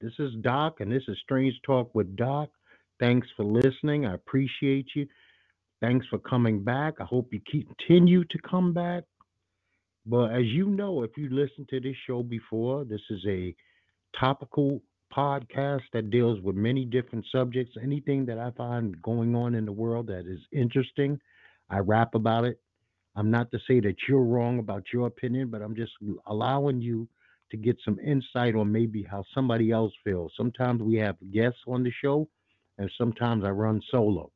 This is Doc, and this is Strange Talk with Doc. Thanks for listening. I appreciate you. Thanks for coming back. I hope you continue to come back. But as you know, if you listened to this show before, this is a topical podcast that deals with many different subjects. Anything that I find going on in the world that is interesting, I rap about it. I'm not to say that you're wrong about your opinion, but I'm just allowing you to get some insight on maybe how somebody else feels. Sometimes we have guests on the show, and sometimes I run solo.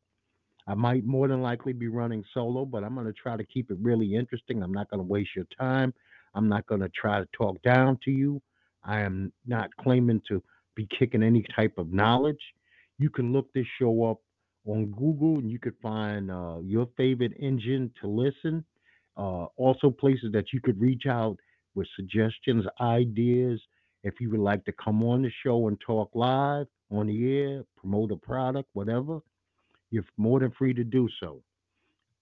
I might more than likely be running solo, but I'm going to try to keep it really interesting. I'm not going to waste your time. I'm not going to try to talk down to you. I am not claiming to be kicking any type of knowledge. You can look this show up on Google and you could find uh, your favorite engine to listen. Uh, also, places that you could reach out with suggestions, ideas. If you would like to come on the show and talk live on the air, promote a product, whatever, you're more than free to do so.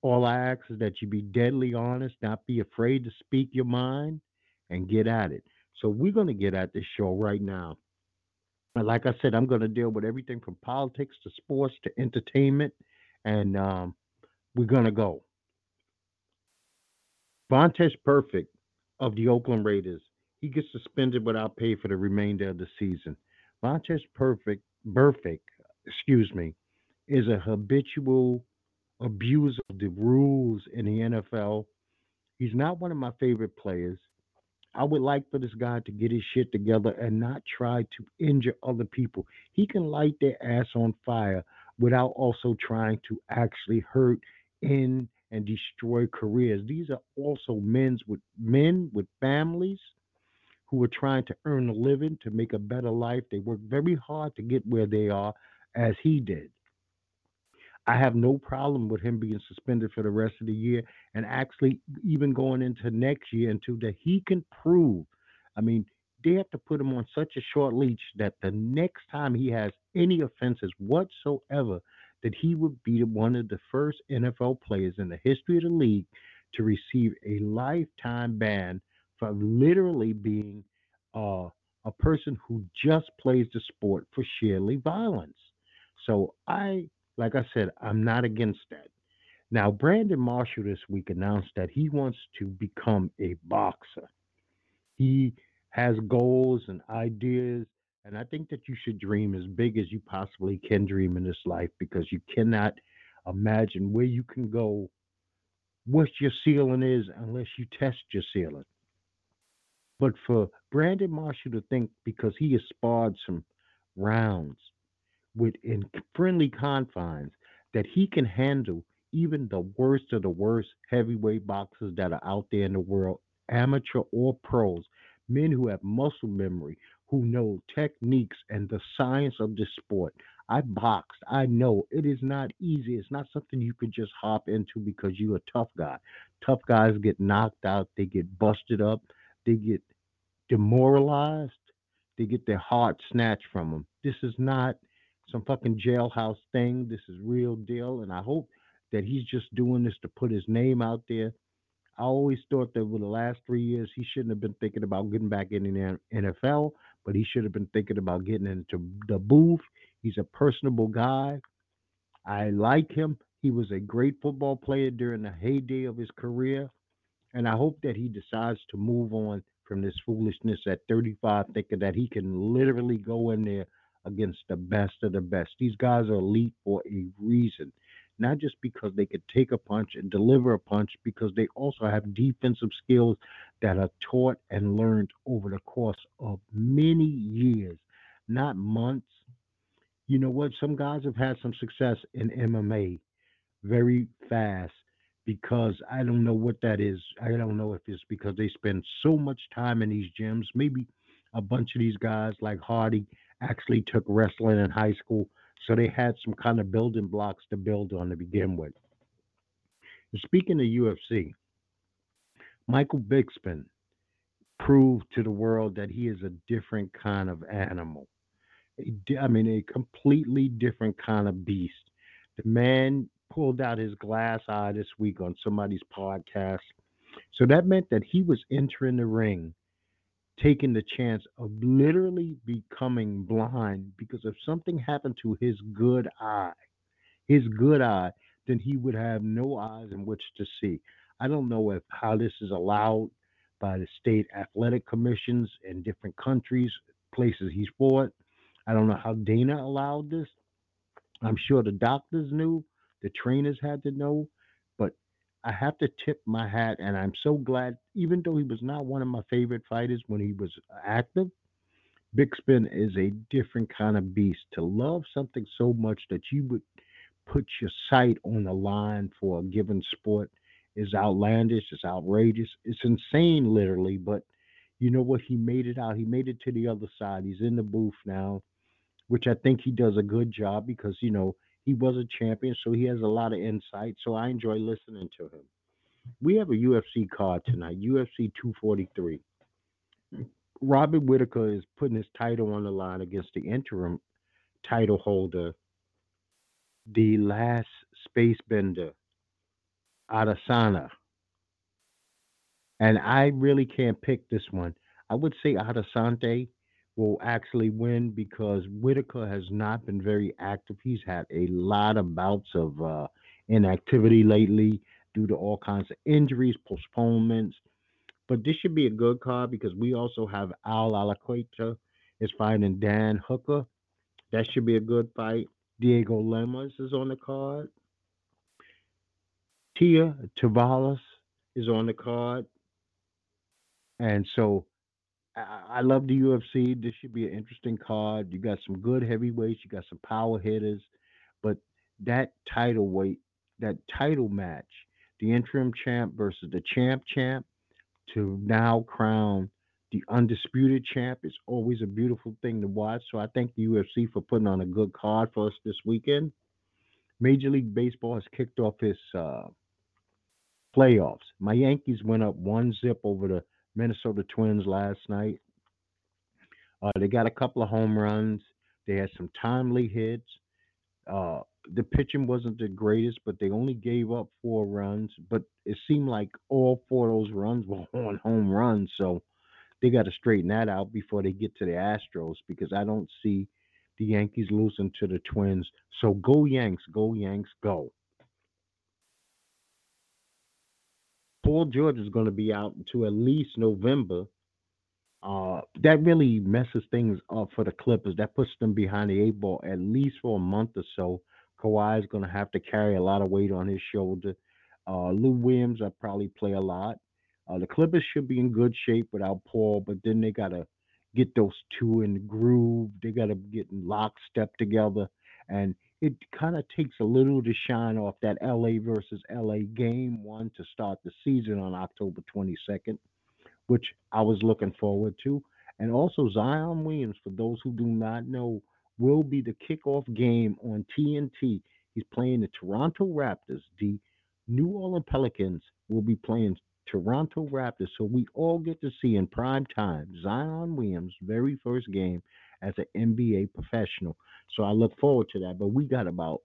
All I ask is that you be deadly honest, not be afraid to speak your mind, and get at it. So we're going to get at this show right now. And like I said, I'm going to deal with everything from politics to sports to entertainment, and um, we're going to go. Vontaze Burfict of the Oakland Raiders, he gets suspended without pay for the remainder of the season. Vontaze Burfict, Perfect, excuse me, is a habitual abuser of the rules in the NFL. He's not one of my favorite players. I would like for this guy to get his shit together and not try to injure other people. He can light their ass on fire without also trying to actually hurt in and destroy careers. These are also men's with men with families who are trying to earn a living to make a better life. They work very hard to get where they are, as he did. I have no problem with him being suspended for the rest of the year and actually even going into next year until that he can prove. I mean, they have to put him on such a short leash that the next time he has any offenses whatsoever, that he would be one of the first NFL players in the history of the league to receive a lifetime ban for literally being uh, a person who just plays the sport for sheerly violence. So I, like I said, I'm not against that. Now, Brandon Marshall this week announced that he wants to become a boxer. He has goals and ideas, and I think that you should dream as big as you possibly can dream in this life because you cannot imagine where you can go, what your ceiling is, unless you test your ceiling. But for Brandon Marshall to think because he has sparred some rounds within friendly confines that he can handle even the worst of the worst heavyweight boxers that are out there in the world, amateur or pros, men who have muscle memory, who know techniques and the science of this sport. I boxed. I know it is not easy. It's not something you could just hop into because you're a tough guy. Tough guys get knocked out, they get busted up, they get demoralized, they get their heart snatched from them. This is not some fucking jailhouse thing. This is real deal. And I hope that he's just doing this to put his name out there. I always thought that over the last three years, he shouldn't have been thinking about getting back in the NFL, but he should have been thinking about getting into the booth. He's a personable guy. I like him. He was a great football player during the heyday of his career, and I hope that he decides to move on from this foolishness at 35, thinking that he can literally go in there against the best of the best. These guys are elite for a reason, not just because they could take a punch and deliver a punch, because they also have defensive skills that are taught and learned over the course of many years, not months. You know what? Some guys have had some success in MMA very fast because I don't know what that is. I don't know if it's because they spend so much time in these gyms. Maybe a bunch of these guys like Hardy actually took wrestling in high school, so they had some kind of building blocks to build on to begin with. Speaking of UFC, Michael Bisping proved to the world that he is a different kind of animal. I mean, a completely different kind of beast. The man pulled out his glass eye this week on somebody's podcast. So that meant that he was entering the ring, taking the chance of literally becoming blind because if something happened to his good eye, his good eye, then he would have no eyes in which to see. I don't know if how this is allowed by the state athletic commissions in different countries, places he's fought. I don't know how Dana allowed this. I'm sure the doctors knew, the trainers had to know, I have to tip my hat, and I'm so glad, even though he was not one of my favorite fighters when he was active, Bisping is a different kind of beast. To love something so much that you would put your sight on the line for a given sport is outlandish, it's outrageous, it's insane, literally. But you know what? He made it out. He made it to the other side. He's in the booth now, which I think he does a good job because, you know, he was a champion, so he has a lot of insight. So I enjoy listening to him. We have a UFC card tonight, UFC 243. Robert Whitaker is putting his title on the line against the interim title holder, the last space bender, Adesanya. And I really can't pick this one. I would say Adesanya will actually win because Whitaker has not been very active. He's had a lot of bouts of uh, inactivity lately due to all kinds of injuries, postponements. But this should be a good card because we also have Al Iaquinta is fighting Dan Hooker. That should be a good fight. Diego Lemos is on the card. Tai Tuivasa is on the card. And so I, love the UFC. This should be an interesting card. You got some good heavyweights, you got some power hitters, but that title weight, that title match, the interim champ versus the champ champ, to now crown the undisputed champ is always a beautiful thing to watch. So I thank the UFC for putting on a good card for us this weekend. Major League Baseball has kicked off its uh, playoffs. My Yankees went up one zip over the Minnesota Twins last night. Uh, they got a couple of home runs. They had some timely hits. Uh, the pitching wasn't the greatest, but they only gave up four runs. But it seemed like all four of those runs were on home runs. So they got to straighten that out before they get to the Astros because I don't see the Yankees losing to the Twins. So go Yanks, go Yanks, go. Paul George is going to be out to at least November. Uh, that really messes things up for the Clippers. That puts them behind the eight ball at least for a month or so. Kawhi is going to have to carry a lot of weight on his shoulder. Uh, Lou Williams, I probably play a lot. Uh, the Clippers should be in good shape without Paul, but then they got to get those two in the groove. They got to get in lockstep together. And it kind of takes a little to shine off that LA versus LA game one to start the season on October 22nd, which I was looking forward to. And also, Zion Williams, for those who do not know, will be the kickoff game on TNT. He's playing the Toronto Raptors. The New Orleans Pelicans will be playing Toronto Raptors. So we all get to see in prime time Zion Williams' very first game as an NBA professional. So I look forward to that. But we got about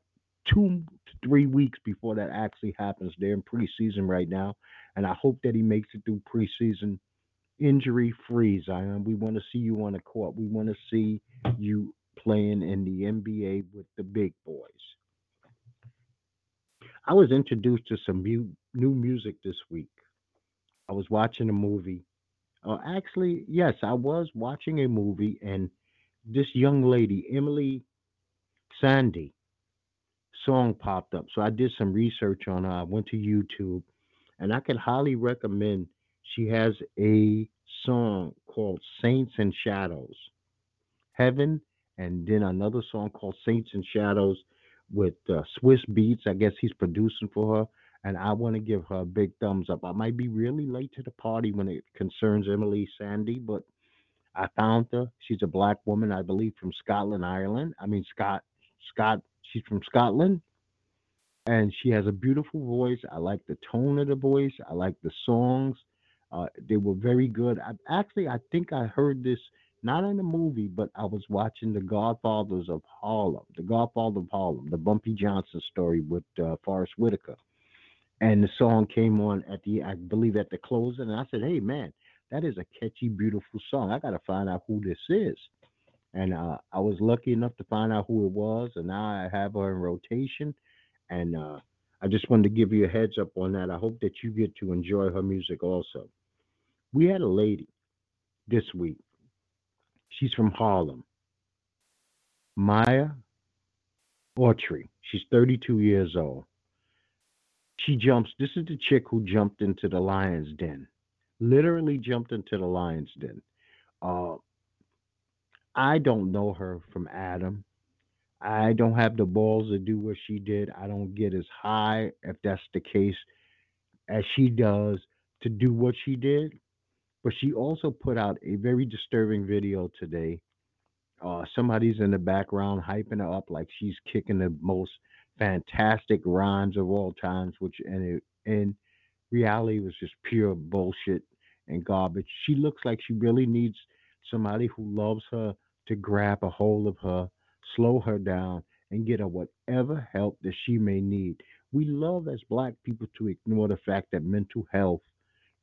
two to three weeks before that actually happens. They're in preseason right now, and I hope that he makes it through preseason injury free. Zion, we want to see you on the court. We want to see you playing in the NBA with the big boys. I was introduced to some mu- new music this week. I was watching a movie. Uh, actually, yes, I was watching a movie, and this young lady, Emeli Sandé, song popped up. So I did some research on her. I went to YouTube, and I can highly recommend. She has a song called Saints and Shadows, Heaven, and then another song called Saints and Shadows with uh, Swizz Beatz. I guess he's producing for her, and I want to give her a big thumbs up. I might be really late to the party when it concerns Emeli Sandé, but I found her. She's a black woman, I believe, from Scotland, Ireland. I mean, Scott, Scott. She's from Scotland, and she has a beautiful voice. I like the tone of the voice. I like the songs. Uh, they were very good. I actually, I think I heard this not in a movie, but I was watching The Godfathers of Harlem, The Godfather of Harlem, the Bumpy Johnson story with uh, Forest Whitaker, and the song came on at the, I believe, at the closing, and I said, "Hey, man, that is a catchy, beautiful song. I got to find out who this is." And uh, I was lucky enough to find out who it was, and now I have her in rotation, and uh, I just wanted to give you a heads up on that. I hope that you get to enjoy her music also. We had a lady this week. She's from Harlem. Myah Autry. She's 32 years old. She jumps. This is the chick who jumped into the lion's den. Literally jumped into the lion's den. Uh, I don't know her from Adam. I don't have the balls to do what she did. I don't get as high, if that's the case, as she does to do what she did. But she also put out a very disturbing video today. Uh, somebody's in the background hyping her up like she's kicking the most fantastic rhymes of all times, which in in reality was just pure bullshit and garbage. She looks like she really needs somebody who loves her to grab a hold of her, slow her down, and get her whatever help that she may need. We love as black people to ignore the fact that mental health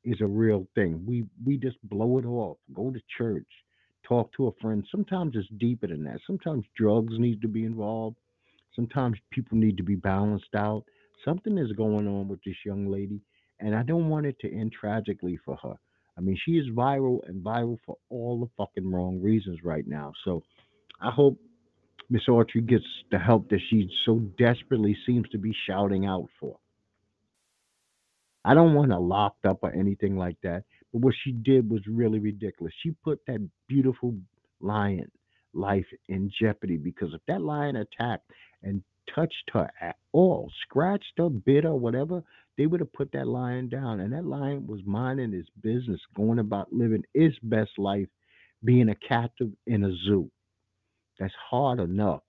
is a real thing. We we just blow it off. Go to church, talk to a friend. Sometimes it's deeper than that. Sometimes drugs need to be involved. Sometimes people need to be balanced out. Something is going on with this young lady, and I don't want it to end tragically for her. I mean, she is viral and viral for all the fucking wrong reasons right now. So I hope Miss Autry gets the help that she so desperately seems to be shouting out for. I don't want her locked up or anything like that. But what she did was really ridiculous. She put that beautiful lion life in jeopardy because if that lion attacked and touched her at all, scratched her, bit her, whatever, they would have put that lion down. And that lion was minding his business, going about living his best life, being a captive in a zoo. That's hard enough.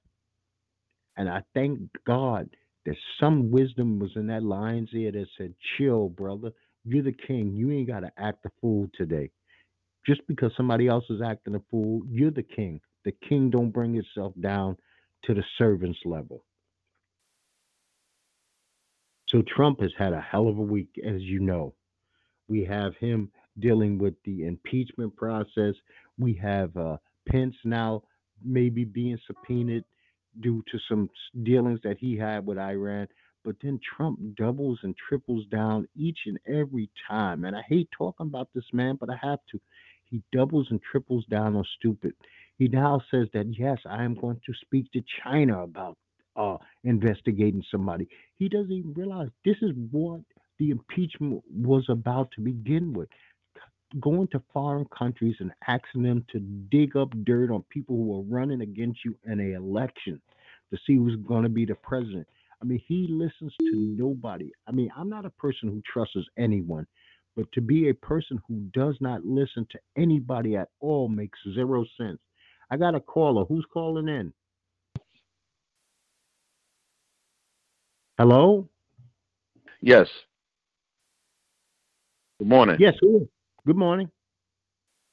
And I thank God that some wisdom was in that lion's ear that said, Chill, brother. You're the king. You ain't got to act a fool today. Just because somebody else is acting a fool, you're the king. The king don't bring itself down to the servant's level. So Trump has had a hell of a week, as you know. We have him dealing with the impeachment process. We have uh, Pence now maybe being subpoenaed due to some dealings that he had with Iran. But then Trump doubles and triples down each and every time. And I hate talking about this man, but I have to. He doubles and triples down on stupid. He now says that, yes, I am going to speak to China about uh, investigating somebody. He doesn't even realize this is what the impeachment was about to begin with going to foreign countries and asking them to dig up dirt on people who are running against you in an election to see who's going to be the president. I mean, he listens to nobody. I mean, I'm not a person who trusts anyone, but to be a person who does not listen to anybody at all makes zero sense. I got a caller. Who's calling in? Hello? Yes. Good morning. Yes, who? Good morning.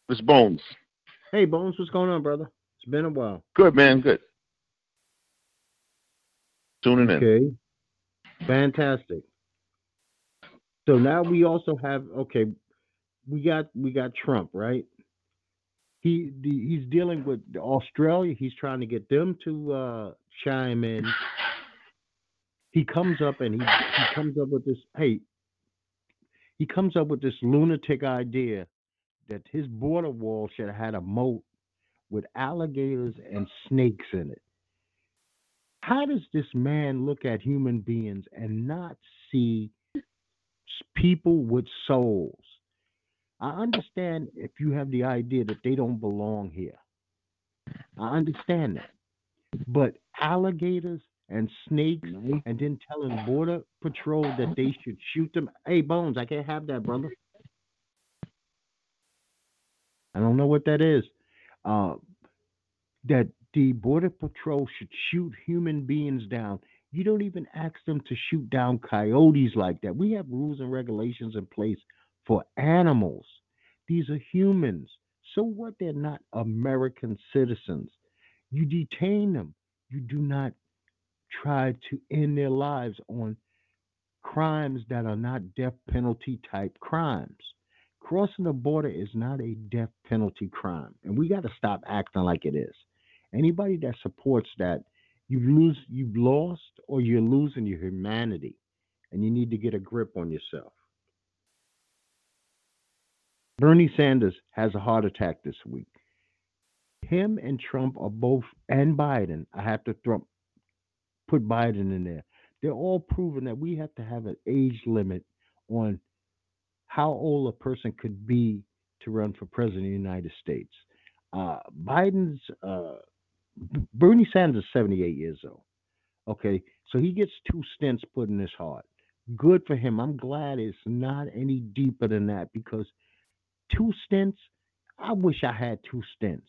It's Bones. Hey, Bones, what's going on, brother? It's been a while. Good, man. Good. Tuning in. Okay. Fantastic. So now we also have okay, we got we got Trump, right? He the, he's dealing with Australia. He's trying to get them to uh, chime in he comes up and he, he comes up with this hey he comes up with this lunatic idea that his border wall should have had a moat with alligators and snakes in it. How does this man look at human beings and not see people with souls? I understand if you have the idea that they don't belong here. I understand that. But alligators and snakes and then telling border patrol that they should shoot them. Hey Bones, I can't have that, brother. I don't know what that is. Uh, that the border patrol should shoot human beings down. You don't even ask them to shoot down coyotes like that. We have rules and regulations in place for animals. These are humans. So what? They're not American citizens. You detain them. You do not try to end their lives on crimes that are not death penalty type crimes. Crossing the border is not a death penalty crime, and we got to stop acting like it is. Anybody that supports that, you lose, you've lost, or you're losing your humanity, and you need to get a grip on yourself. Bernie Sanders has a heart attack this week. Him and Trump are both, and Biden. I have to throw, put Biden in there. They're all proven that we have to have an age limit on how old a person could be to run for president of the United States. Uh, Biden's uh, Bernie Sanders is 78 years old. Okay, so he gets two stents put in his heart. Good for him. I'm glad it's not any deeper than that because two stents, I wish I had two stents.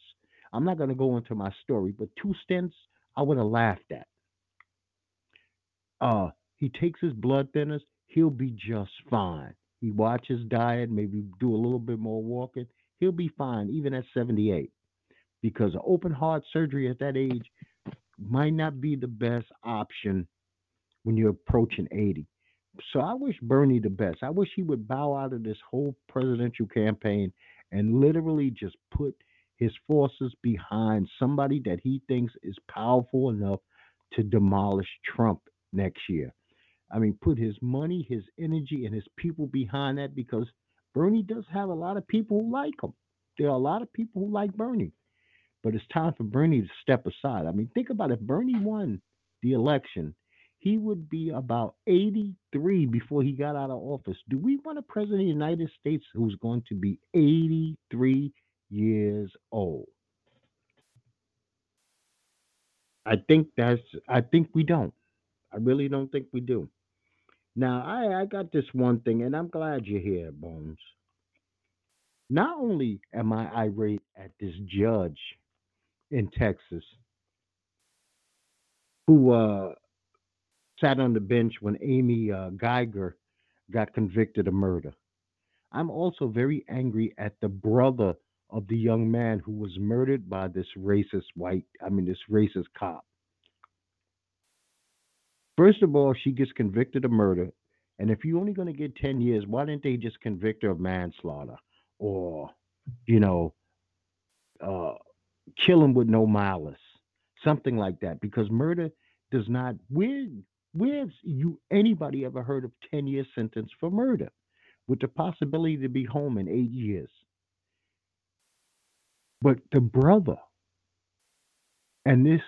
I'm not going to go into my story, but two stents, I would have laughed at. Uh, he takes his blood thinners, he'll be just fine. He watches diet, maybe do a little bit more walking, he'll be fine even at 78. Because open heart surgery at that age might not be the best option when you're approaching 80. So I wish Bernie the best. I wish he would bow out of this whole presidential campaign and literally just put his forces behind somebody that he thinks is powerful enough to demolish Trump next year. I mean, put his money, his energy, and his people behind that because Bernie does have a lot of people who like him. There are a lot of people who like Bernie, but it's time for Bernie to step aside. I mean, think about it. If Bernie won the election, he would be about 83 before he got out of office. Do we want a president of the United States who's going to be 83 years old? I think that's I think we don't. I really don't think we do. Now, I, I got this one thing, and I'm glad you're here, Bones. Not only am I irate at this judge in Texas who uh, sat on the bench when Amy uh, Guyger got convicted of murder, I'm also very angry at the brother of the young man who was murdered by this racist white, I mean, this racist cop. First of all, she gets convicted of murder. And if you're only going to get 10 years, why didn't they just convict her of manslaughter or, you know, uh, kill him with no malice? Something like that. Because murder does not, where, where's you, anybody ever heard of 10 year sentence for murder with the possibility to be home in eight years? But the brother and this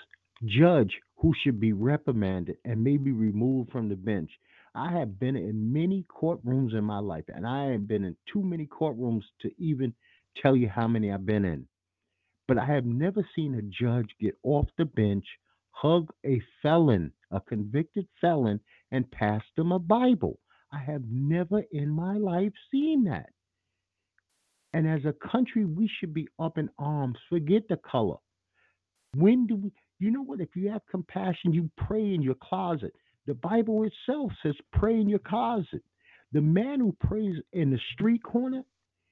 judge who should be reprimanded and maybe removed from the bench. I have been in many courtrooms in my life, and I have been in too many courtrooms to even tell you how many I've been in. But I have never seen a judge get off the bench, hug a felon, a convicted felon, and pass them a Bible. I have never in my life seen that. And as a country, we should be up in arms. Forget the color. When do we? You know what? If you have compassion, you pray in your closet. The Bible itself says, pray in your closet. The man who prays in the street corner,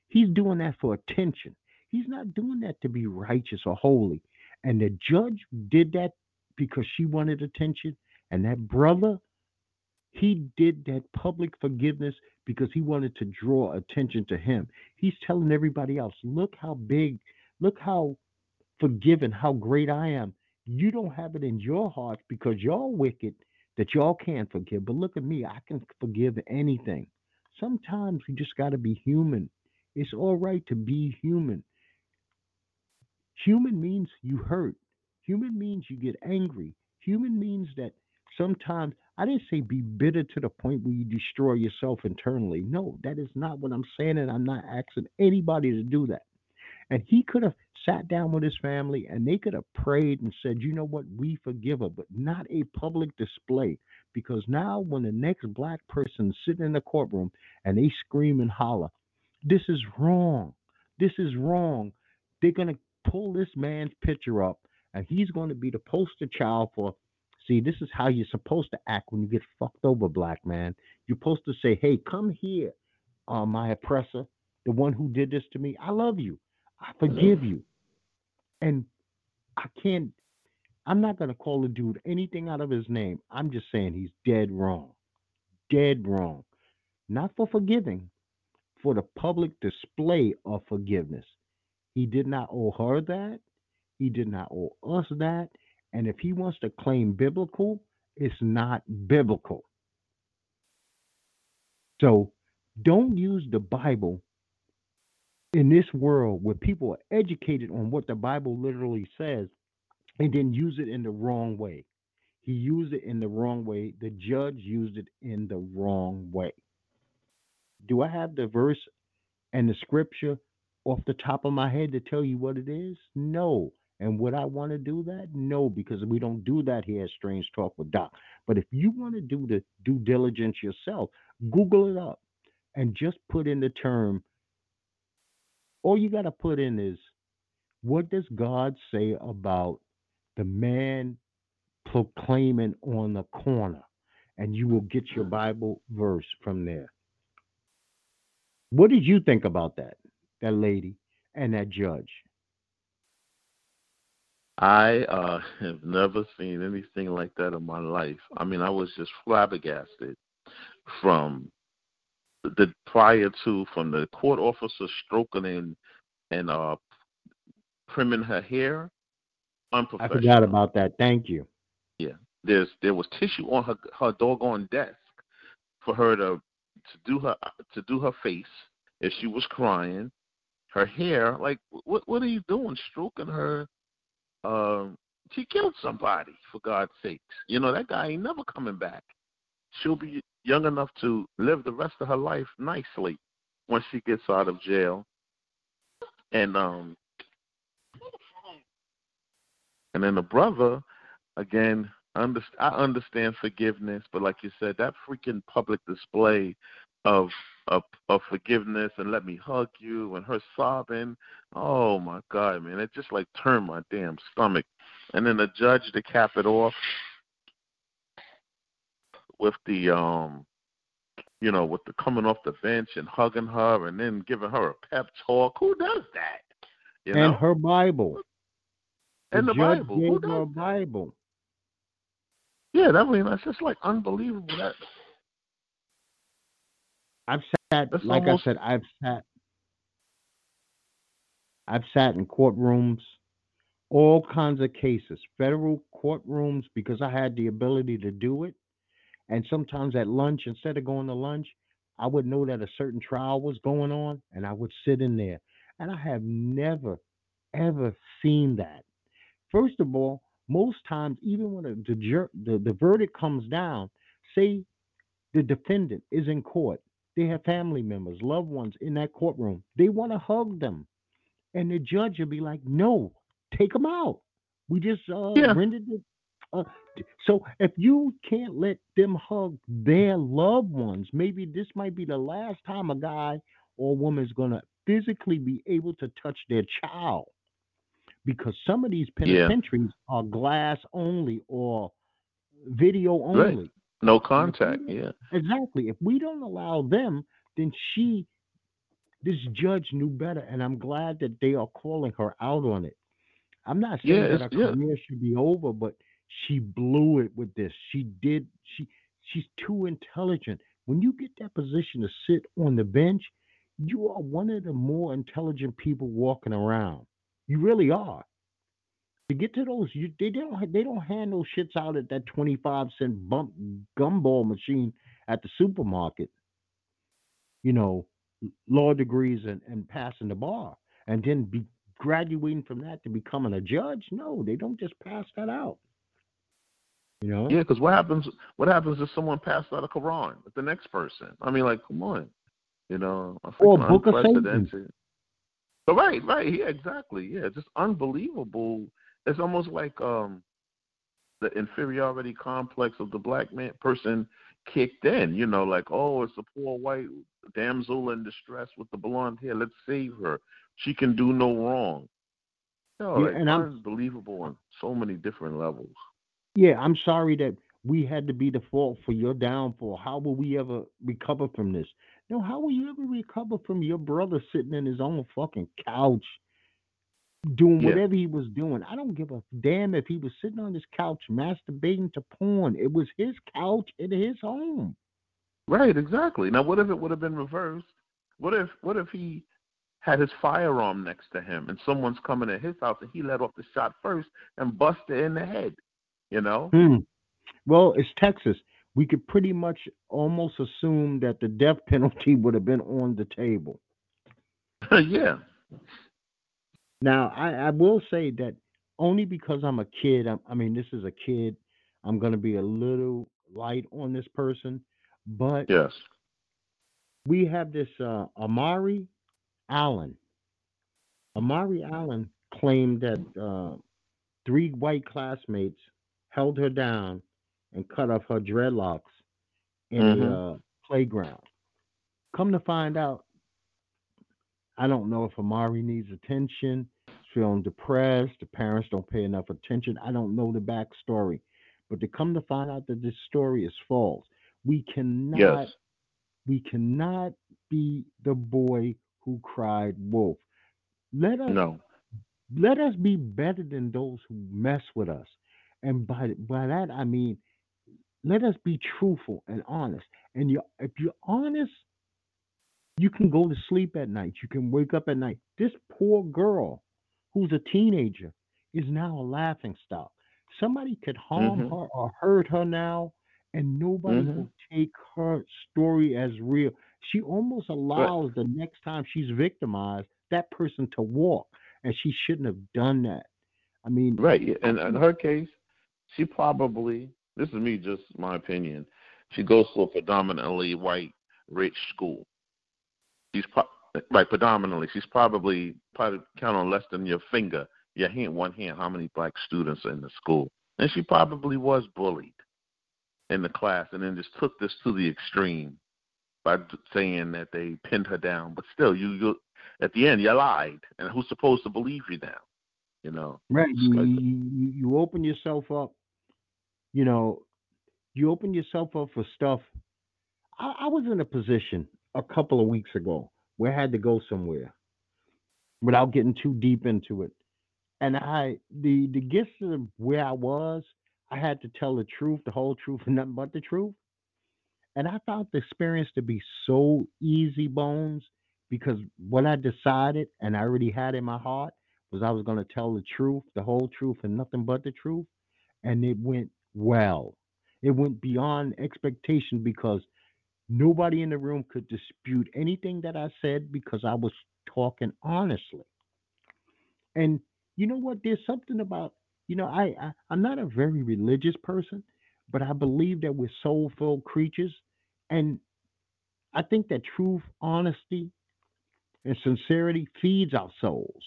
he's doing that for attention. He's not doing that to be righteous or holy. And the judge did that because she wanted attention. And that brother, he did that public forgiveness because he wanted to draw attention to him. He's telling everybody else, look how big, look how forgiven, how great I am. You don't have it in your heart because y'all wicked that y'all can't forgive. But look at me, I can forgive anything. Sometimes we just got to be human. It's all right to be human. Human means you hurt. Human means you get angry. Human means that sometimes, I didn't say be bitter to the point where you destroy yourself internally. No, that is not what I'm saying, and I'm not asking anybody to do that. And he could have sat down with his family and they could have prayed and said, you know what, we forgive her, but not a public display. Because now, when the next black person sitting in the courtroom and they scream and holler, this is wrong. This is wrong. They're going to pull this man's picture up and he's going to be the poster child for. See, this is how you're supposed to act when you get fucked over, black man. You're supposed to say, hey, come here, uh, my oppressor, the one who did this to me. I love you. I forgive you. And I can't, I'm not going to call the dude anything out of his name. I'm just saying he's dead wrong. Dead wrong. Not for forgiving, for the public display of forgiveness. He did not owe her that. He did not owe us that. And if he wants to claim biblical, it's not biblical. So don't use the Bible in this world where people are educated on what the Bible literally says and then use it in the wrong way. He used it in the wrong way. The judge used it in the wrong way. Do I have the verse and the scripture off the top of my head to tell you what it is? No. And would I want to do that? No, because we don't do that here at Strange Talk with Doc. But if you want to do the due diligence yourself, Google it up and just put in the term. All you got to put in is what does God say about the man proclaiming on the corner? And you will get your Bible verse from there. What did you think about that, that lady and that judge? I uh, have never seen anything like that in my life. I mean, I was just flabbergasted from the prior to from the court officer stroking and and uh trimming her hair. I forgot about that. Thank you. Yeah, there's there was tissue on her her doggone desk for her to to do her to do her face if she was crying. Her hair, like what what are you doing? Stroking her um, she killed somebody, for God's sakes. You know, that guy ain't never coming back. She'll be young enough to live the rest of her life nicely once she gets out of jail. And um and then the brother, again, under, I understand forgiveness, but like you said, that freaking public display of of of forgiveness and let me hug you and her sobbing. Oh my God, man, it just like turned my damn stomach. And then the judge to cap it off with the um you know, with the coming off the bench and hugging her and then giving her a pep talk. Who does that? You and know? her Bible. And the, the Bible. Gave Who does her Bible. Yeah, that mean that's just like unbelievable. That I've sat, That's like almost... I said, I've sat, I've sat in courtrooms, all kinds of cases, federal courtrooms, because I had the ability to do it. And sometimes at lunch, instead of going to lunch, I would know that a certain trial was going on, and I would sit in there. And I have never, ever seen that. First of all, most times, even when the, the, the verdict comes down, say the defendant is in court they have family members, loved ones in that courtroom. They want to hug them. And the judge will be like, no, take them out. We just uh, yeah. rendered it. Uh, so if you can't let them hug their loved ones, maybe this might be the last time a guy or woman is going to physically be able to touch their child. Because some of these penitentiaries yeah. are glass only or video only. Right. No contact, yeah. Exactly. If we don't allow them, then she, this judge knew better, and I'm glad that they are calling her out on it. I'm not saying yeah, that her yeah. career should be over, but she blew it with this. She did. She she's too intelligent. When you get that position to sit on the bench, you are one of the more intelligent people walking around. You really are. To get to those, you they don't they don't hand those shits out at that twenty five cent bump gumball machine at the supermarket. You know, law degrees and, and passing the bar, and then be graduating from that to becoming a judge. No, they don't just pass that out. You know? Yeah, because what happens? What happens if someone passed out a Quran with the next person? I mean, like, come on, you know, or Book of Satan. But right, right, yeah, exactly, yeah, just unbelievable. It's almost like um the inferiority complex of the black man person kicked in. You know, like, oh, it's a poor white damsel in distress with the blonde hair. Let's save her. She can do no wrong. No, yeah, like, and unbelievable on so many different levels. Yeah, I'm sorry that we had to be the fault for your downfall. How will we ever recover from this? No, how will you ever recover from your brother sitting in his own fucking couch doing yeah. whatever he was doing? I don't give a damn if he was sitting on his couch masturbating to porn. It was his couch in his home. Right, exactly. Now what if it would have been reversed? What if what if he had his firearm next to him and someone's coming at his house and he let off the shot first and busted in the head? You know? Hmm. Well, it's Texas. We could pretty much almost assume that the death penalty would have been on the table. yeah. Now, I, I will say that only because I'm a kid, I'm, I mean, this is a kid, I'm going to be a little light on this person. But yes, we have this uh, Amari Allen. Amari Allen claimed that uh, three white classmates held her down and cut off her dreadlocks in mm-hmm. the uh, playground. Come to find out, I don't know if Amari needs attention, feeling depressed, the parents don't pay enough attention. I don't know the backstory. But to come to find out that this story is false, we cannot yes. we cannot be the boy who cried wolf. Let us no. let us be better than those who mess with us. And by by that I mean, let us be truthful and honest. And you, if you're honest, you can go to sleep at night. You can wake up at night. This poor girl, who's a teenager, is now a laughing stock. Somebody could harm mm-hmm. her or hurt her now, and nobody mm-hmm. will take her story as real. She almost allows right. the next time she's victimized that person to walk, and she shouldn't have done that. I mean, right. And in her case, she probably this is me just my opinion she goes to a predominantly white rich school. She's pro- like predominantly. She's probably probably count on less than your finger your hand one hand how many black students are in the school. And she probably was bullied in the class and then just took this to the extreme by saying that they pinned her down. But still you you at the end you lied. And who's supposed to believe you now? You know? Right. You, you, you open yourself up you know, you open yourself up for stuff. I, I was in a position a couple of weeks ago where I had to go somewhere without getting too deep into it. And I the the gist of where I was, I had to tell the truth, the whole truth, and nothing but the truth. And I found the experience to be so easy bones because what I decided and I already had in my heart was I was going to tell the truth, the whole truth, and nothing but the truth. And it went well. It went beyond expectation because nobody in the room could dispute anything that I said because I was talking honestly. And you know what? There's something about, you know, I, I I'm not a very religious person, but I believe that we're soul-filled creatures. And I think that truth, honesty, and sincerity feeds our souls.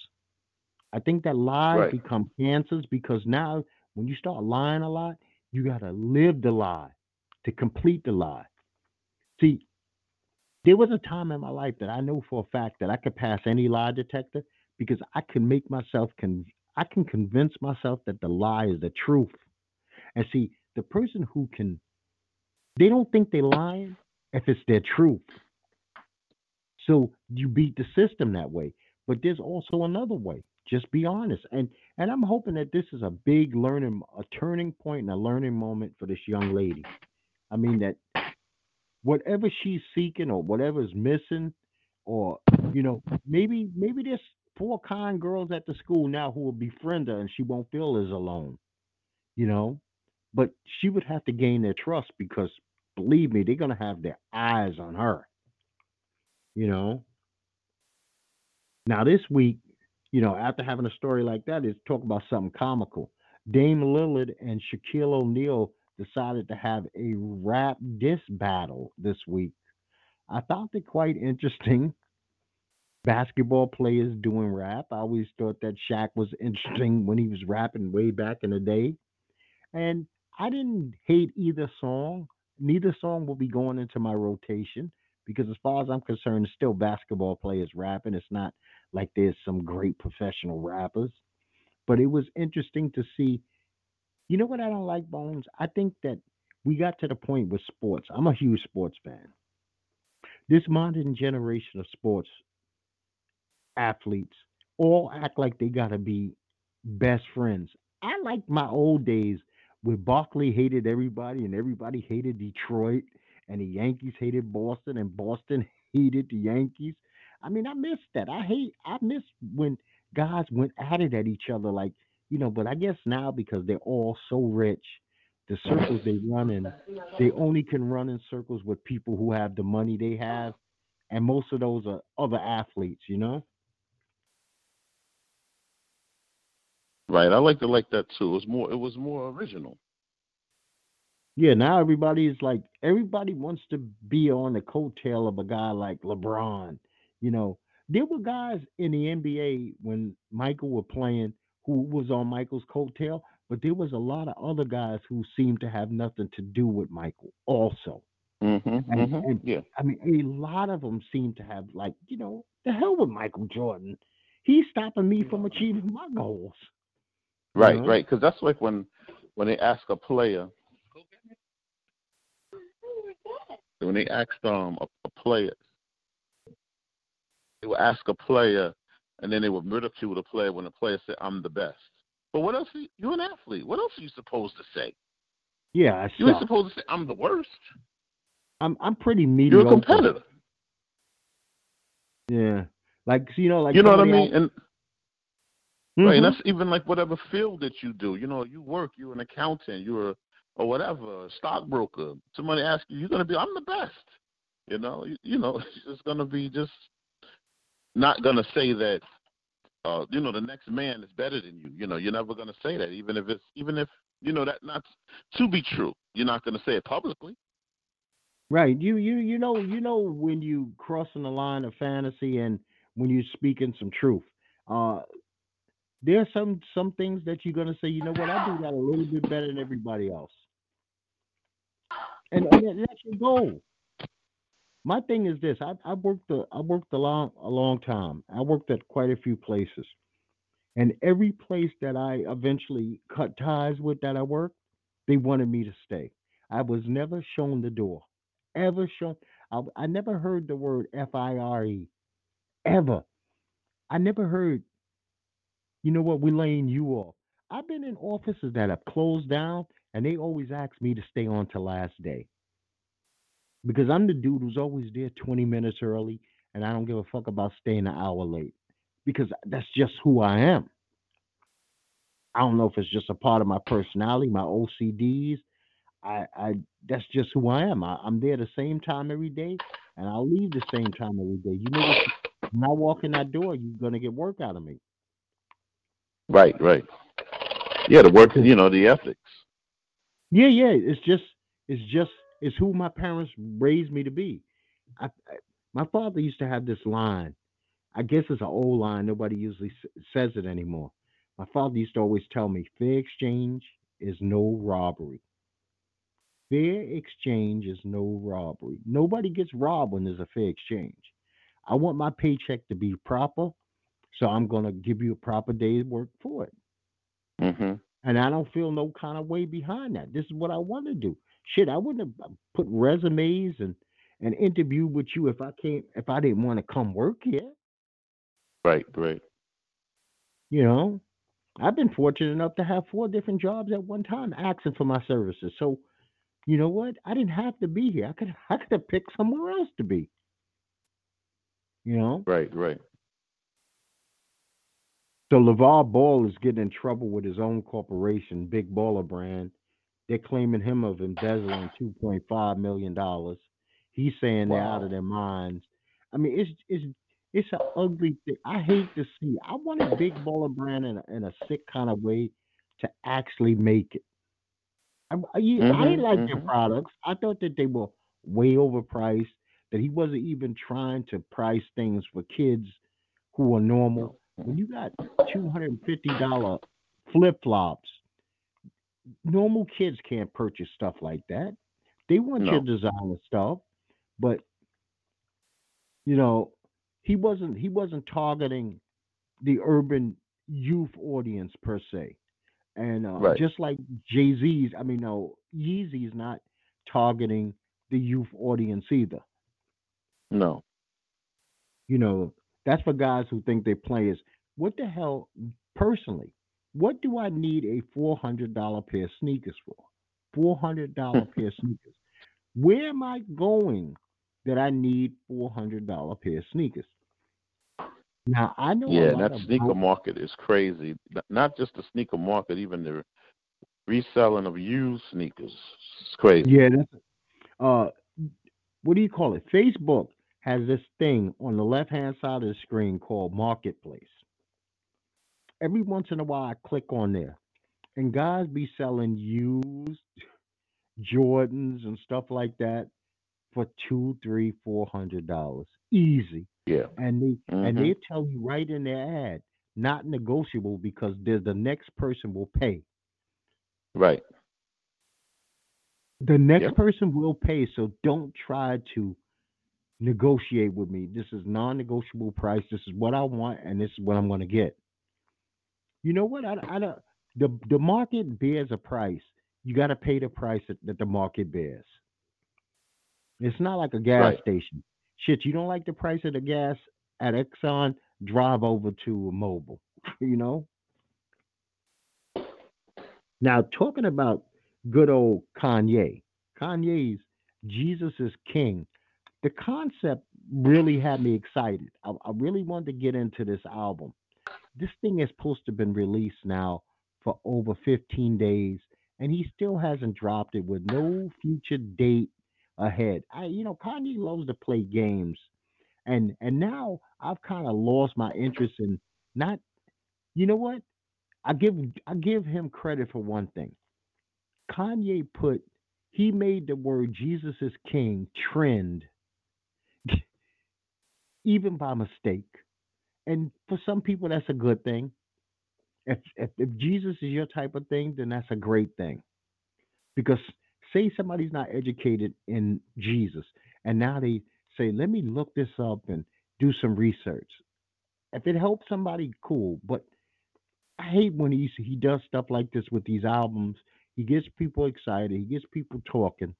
I think that lies right. become cancers because now when you start lying a lot, you got to live the lie to complete the lie. See, there was a time in my life that I know for a fact that I could pass any lie detector because I can make myself con- I can convince myself that the lie is the truth. And see, the person who can they don't think they're lying if it's their truth. So you beat the system that way. But there's also another way. Just be honest. And and I'm hoping that this is a big learning a turning point and a learning moment for this young lady. I mean that whatever she's seeking or whatever's missing or you know maybe maybe there's four kind girls at the school now who will befriend her and she won't feel as alone. You know? But she would have to gain their trust because believe me, they're gonna have their eyes on her. You know? Now this week, you know, after having a story like that, is talk about something comical. Dame Lillard and Shaquille O'Neal decided to have a rap diss battle this week. I found it quite interesting. Basketball players doing rap. I always thought that Shaq was interesting when he was rapping way back in the day. And I didn't hate either song. Neither song will be going into my rotation because, as far as I'm concerned, it's still basketball players rapping. It's not like there's some great professional rappers. But it was interesting to see. You know what I don't like, Bones? I think that we got to the point with sports. I'm a huge sports fan. This modern generation of sports athletes all act like they got to be best friends. I like my old days where Barkley hated everybody and everybody hated Detroit and the Yankees hated Boston and Boston hated the Yankees. I mean, I miss that. I hate I miss when guys went at it at each other like, you know, but I guess now because they're all so rich, the circles they run in, they only can run in circles with people who have the money they have. And most of those are other athletes, you know? Right. I like to like that too. It was more it was more original. Yeah, now everybody is like everybody wants to be on the coattail of a guy like LeBron. You know, there were guys in the NBA when Michael were playing who was on Michael's coattail, but there was a lot of other guys who seemed to have nothing to do with Michael also. Mm-hmm, And, mm-hmm. and Yeah. I mean, a lot of them seem to have like, you know, the hell with Michael Jordan. He's stopping me from achieving my goals. You Right, know? right. Because that's like when when they ask a player when they asked um a, a player they would ask a player and then they would ridicule the player when the player said I'm the best. But what else? You, you're an athlete. What else are you supposed to say? Yeah, I You ain't supposed to say I'm the worst. I'm I'm pretty mediocre. You're a competitor. Yeah, like you know, like you know what I mean? And else- Right, and that's even like whatever field that you do. You know, you work, you're an accountant, you're a, or whatever, a stockbroker. Somebody asks you, you're gonna be, I'm the best. You know, you, you know, it's gonna be just not gonna say that. Uh, you know, the next man is better than you. You know, you're never gonna say that, even if it's, even if you know that not to be true. You're not gonna say it publicly. Right. You you you know you know when you crossing the line of fantasy and when you speaking some truth. Uh there are some some things that you're gonna say, you know what, I do that a little bit better than everybody else. And, and that- that's your goal. My thing is this, I I worked a I worked a long a long time. I worked at quite a few places. And every place that I eventually cut ties with that I worked, they wanted me to stay. I was never shown the door. Ever shown I, I never heard the word F I R E. Ever. I never heard, you know what, we're laying you off. I've been in offices that have closed down and they always ask me to stay on to last day. Because I'm the dude who's always there 20 minutes early and I don't give a fuck about staying an hour late. Because that's just who I am. I don't know if it's just a part of my personality, my OCDs. I, I that's just who I am. I, I'm there the same time every day, and I'll leave the same time every day. You know, when I walk in that door, you're gonna get work out of me. Right, right. Yeah, the work, you know, the ethics. Yeah, yeah. It's just, it's just, it's who my parents raised me to be. I, I, my father used to have this line. I guess it's an old line. Nobody usually s- says it anymore. My father used to always tell me, "Fair exchange is no robbery." Fair exchange is no robbery. Nobody gets robbed when there's a fair exchange. I want my paycheck to be proper, so I'm gonna give you a proper day's work for it. Mhm. And I don't feel no kind of way behind that. This is what I want to do. Shit, I wouldn't have uh, put resumes and and interview with you if I can't if I didn't want to come work here. Right, right. You know, I've been fortunate enough to have four different jobs at one time asking for my services. So, you know what? I didn't have to be here. I could I could have picked somewhere else to be. You know? Right, right. So LaVar Ball is getting in trouble with his own corporation, Big Baller Brand. They're claiming him of embezzling two point five million dollars. He's saying they're out of their minds. I mean, it's it's it's an ugly thing. I hate to see. I wanted Big Baller Brand in a, in a sick kind of way to actually make it. I, I, you- I didn't like their mhm. products. I thought that they were way overpriced. That he wasn't even trying to price things for kids who are normal. When you got two hundred and fifty dollar flip flops, normal kids can't purchase stuff like that. They want your No. designer stuff, but you know, he wasn't he wasn't targeting the urban youth audience per se. And uh, Right. just like Jay Z's, I mean, no, Yeezy's not targeting the youth audience either. No. You know, that's for guys who think they're players. What the hell, personally, what do I need a $400 pair of sneakers for? $400 pair of sneakers. Where am I going that I need $400 pair of sneakers? Now, I know Yeah, that sneaker market is crazy. Not just the sneaker market, even the reselling of used sneakers. It's crazy. Yeah, that's uh what do you call it? Facebook has this thing on the left hand side of the screen called Marketplace. Every once in a while I click on there and guys be selling used Jordans and stuff like that for two, three, four hundred dollars. Easy. Yeah. And they and Mhm. they tell you right in their ad, not negotiable because there's the next person will pay. Right. the next Yep. person will pay so don't try to negotiate with me. This is non-negotiable price. This is what i want and this is what i'm going to get. You know what? I, I don't the, the market bears a price. You got to pay the price that, that the market bears. It's not like a gas Right. station. Shit you don't like the price of the gas at exxon? Drive over to a Mobil you know? Now talking about good old Kanye. Kanye's Jesus is King. The concept really had me excited. I, I really wanted to get into this album. This thing is supposed to have been released now for over 15 days, and he still hasn't dropped it with no future date ahead. I, you know, Kanye loves to play games, and and now I've kind of lost my interest in not. You know what? I give I give him credit for one thing. Kanye put he made the word Jesus is king trend even by mistake. And for some people that's a good thing. If, if if Jesus is your type of thing, then that's a great thing. Because say somebody's not educated in Jesus and now they say, let me look this up and do some research. If it helps somebody, cool. But I hate when he he does stuff like this with these albums. He gets people excited. He gets people talking,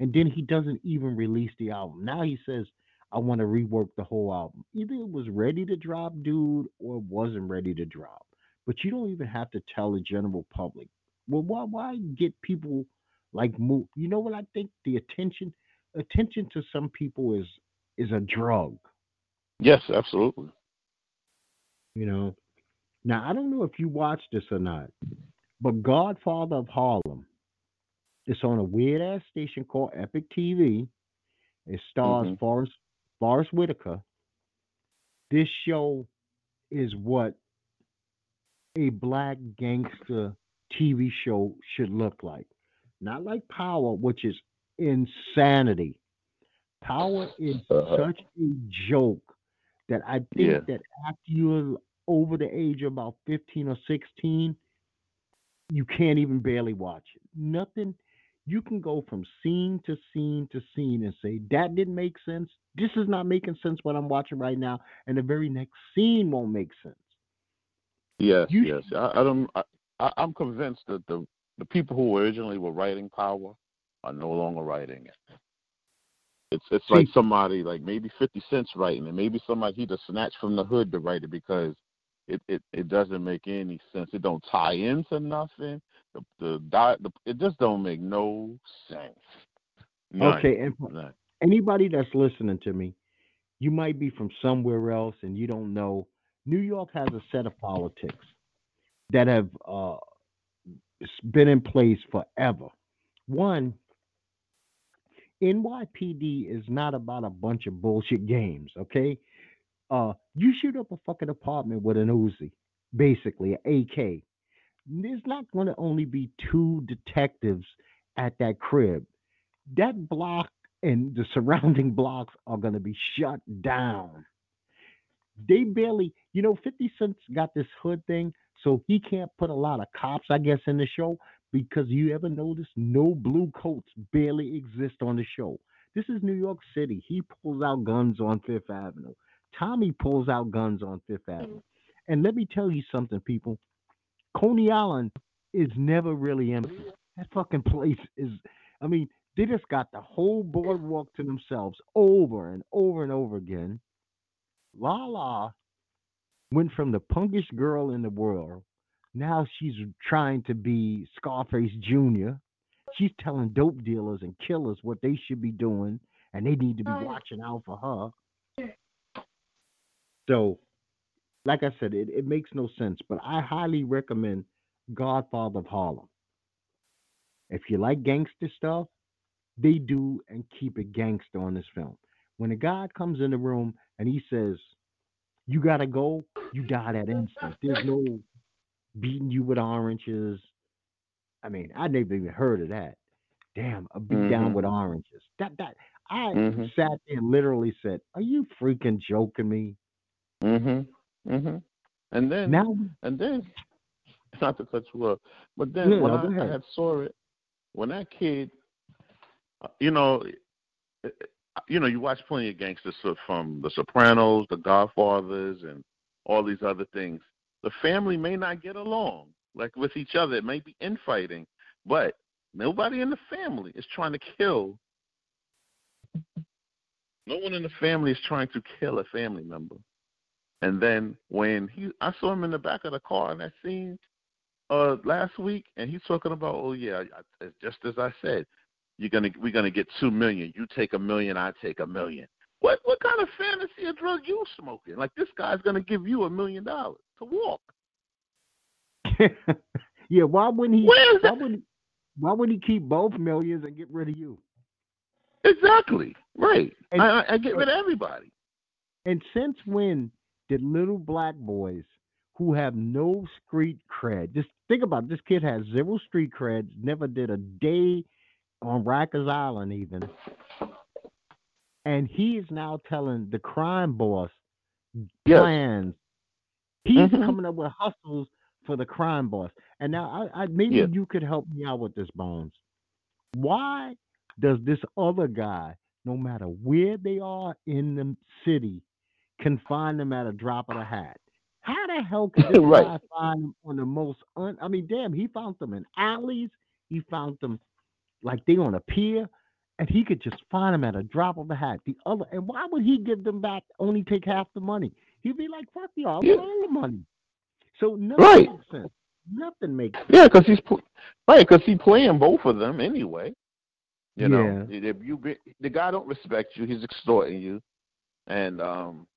and then he doesn't even release the album. Now he says, "I want to rework the whole album." Either it was ready to drop, dude, or it wasn't ready to drop. But you don't even have to tell the general public. Well, why why get people like move? You know what I think? The attention attention to some people is is a drug. Yes, absolutely. You know. Now I don't know if you watched this or not, but Godfather of Harlem. It's on a weird ass station called Epix TV. It stars Mhm. Forest Forest Whitaker. This show is what a black gangster TV show should look like. Not like Power, which is insanity. Power is Uh-huh. such a joke that I think Yeah. that after you're over the age of about 15 or 16, you can't even barely watch it. Nothing. You can go from scene to scene to scene and say, that didn't make sense. This is not making sense what I'm watching right now. And the very next scene won't make sense. Yes, You yes. I, I don't. I, I, I'm convinced that the the people who originally were writing Power are no longer writing it. It's it's See- like somebody like maybe Fifty Cent's writing it. Maybe somebody he just snatched from the hood to write it because it it it doesn't make any sense. It don't tie into nothing. The the, the it just don't make no sense. None. Okay, and None. anybody that's listening to me, you might be from somewhere else and you don't know New York has a set of politics that have uh, been in place forever. One, NYPD is not about a bunch of bullshit games, okay? Uh, you shoot up a fucking apartment with an Uzi, basically, an AK. There's not going to only be two detectives at that crib. That block and the surrounding blocks are going to be shut down. They barely, you know, 50 Cent's got this hood thing, so he can't put a lot of cops, I guess, in the show because you ever notice no blue coats barely exist on the show. This is New York City. He pulls out guns on Fifth Avenue. Tommy pulls out guns on Fifth Avenue. Mm. And let me tell you something, people. Coney Island is never really empty. That fucking place is, I mean, they just got the whole boardwalk to themselves over and over and over again. Lala went from the punkish girl in the world. Now she's trying to be Scarface Jr. She's telling dope dealers and killers what they should be doing, and they need to be watching out for her. So, like I said, it, it makes no sense, but I highly recommend Godfather of Harlem. If you like gangster stuff, they do and keep it gangster on this film. When a guy comes in the room and he says, You gotta go, you die that instant. There's no beating you with oranges. I mean, I never even heard of that. Damn, a beat mm-hmm. down with oranges. That that I mm-hmm. sat there and literally said, Are you freaking joking me? Mhm. Mhm. And then now and then not to cut you up, but then yeah, when I, I, had saw it, when that kid, uh, you know, eh, eh, you know, you watch plenty of gangsters from The Sopranos, The Godfathers, and all these other things. The family may not get along, like with each other. It may be infighting, but nobody in the family is trying to kill. No one in the family is trying to kill a family member. And then when he, I saw him in the back of the car in that scene uh last week, and he's talking about, oh yeah, just as I said, you're gonna we're gonna get two million. You take a million, I take a million. What what kind of fantasy of drug you smoking? Like this guy's gonna give you a million dollars to walk. yeah, why wouldn't he? Why, would, why would he keep both millions and get rid of you? Exactly right. And, I, I get rid of everybody. And since when did little black boys who have no street cred? Just think about it. this kid has zero street cred, never did a day on Rikers Island even, and he is now telling the crime boss yes. plans. He's mm-hmm. coming up with hustles for the crime boss. And now, I, I maybe yeah. you could help me out with this, Bones. Why does this other guy, no matter where they are in the city, can find them at a drop of a hat? How the hell can this right. guy find them on the most? Un- I mean, damn, he found them in alleys. He found them like they on a pier and he could just find them at a drop of a hat. The other, and why would he give them back? Only take half the money. He'd be like, "Fuck y'all, yeah. all the money." So nothing right. makes sense. Nothing makes sense. Yeah, because he's right because he's playing both of them anyway. You know, yeah. if you be, the guy don't respect you, he's extorting you, and um,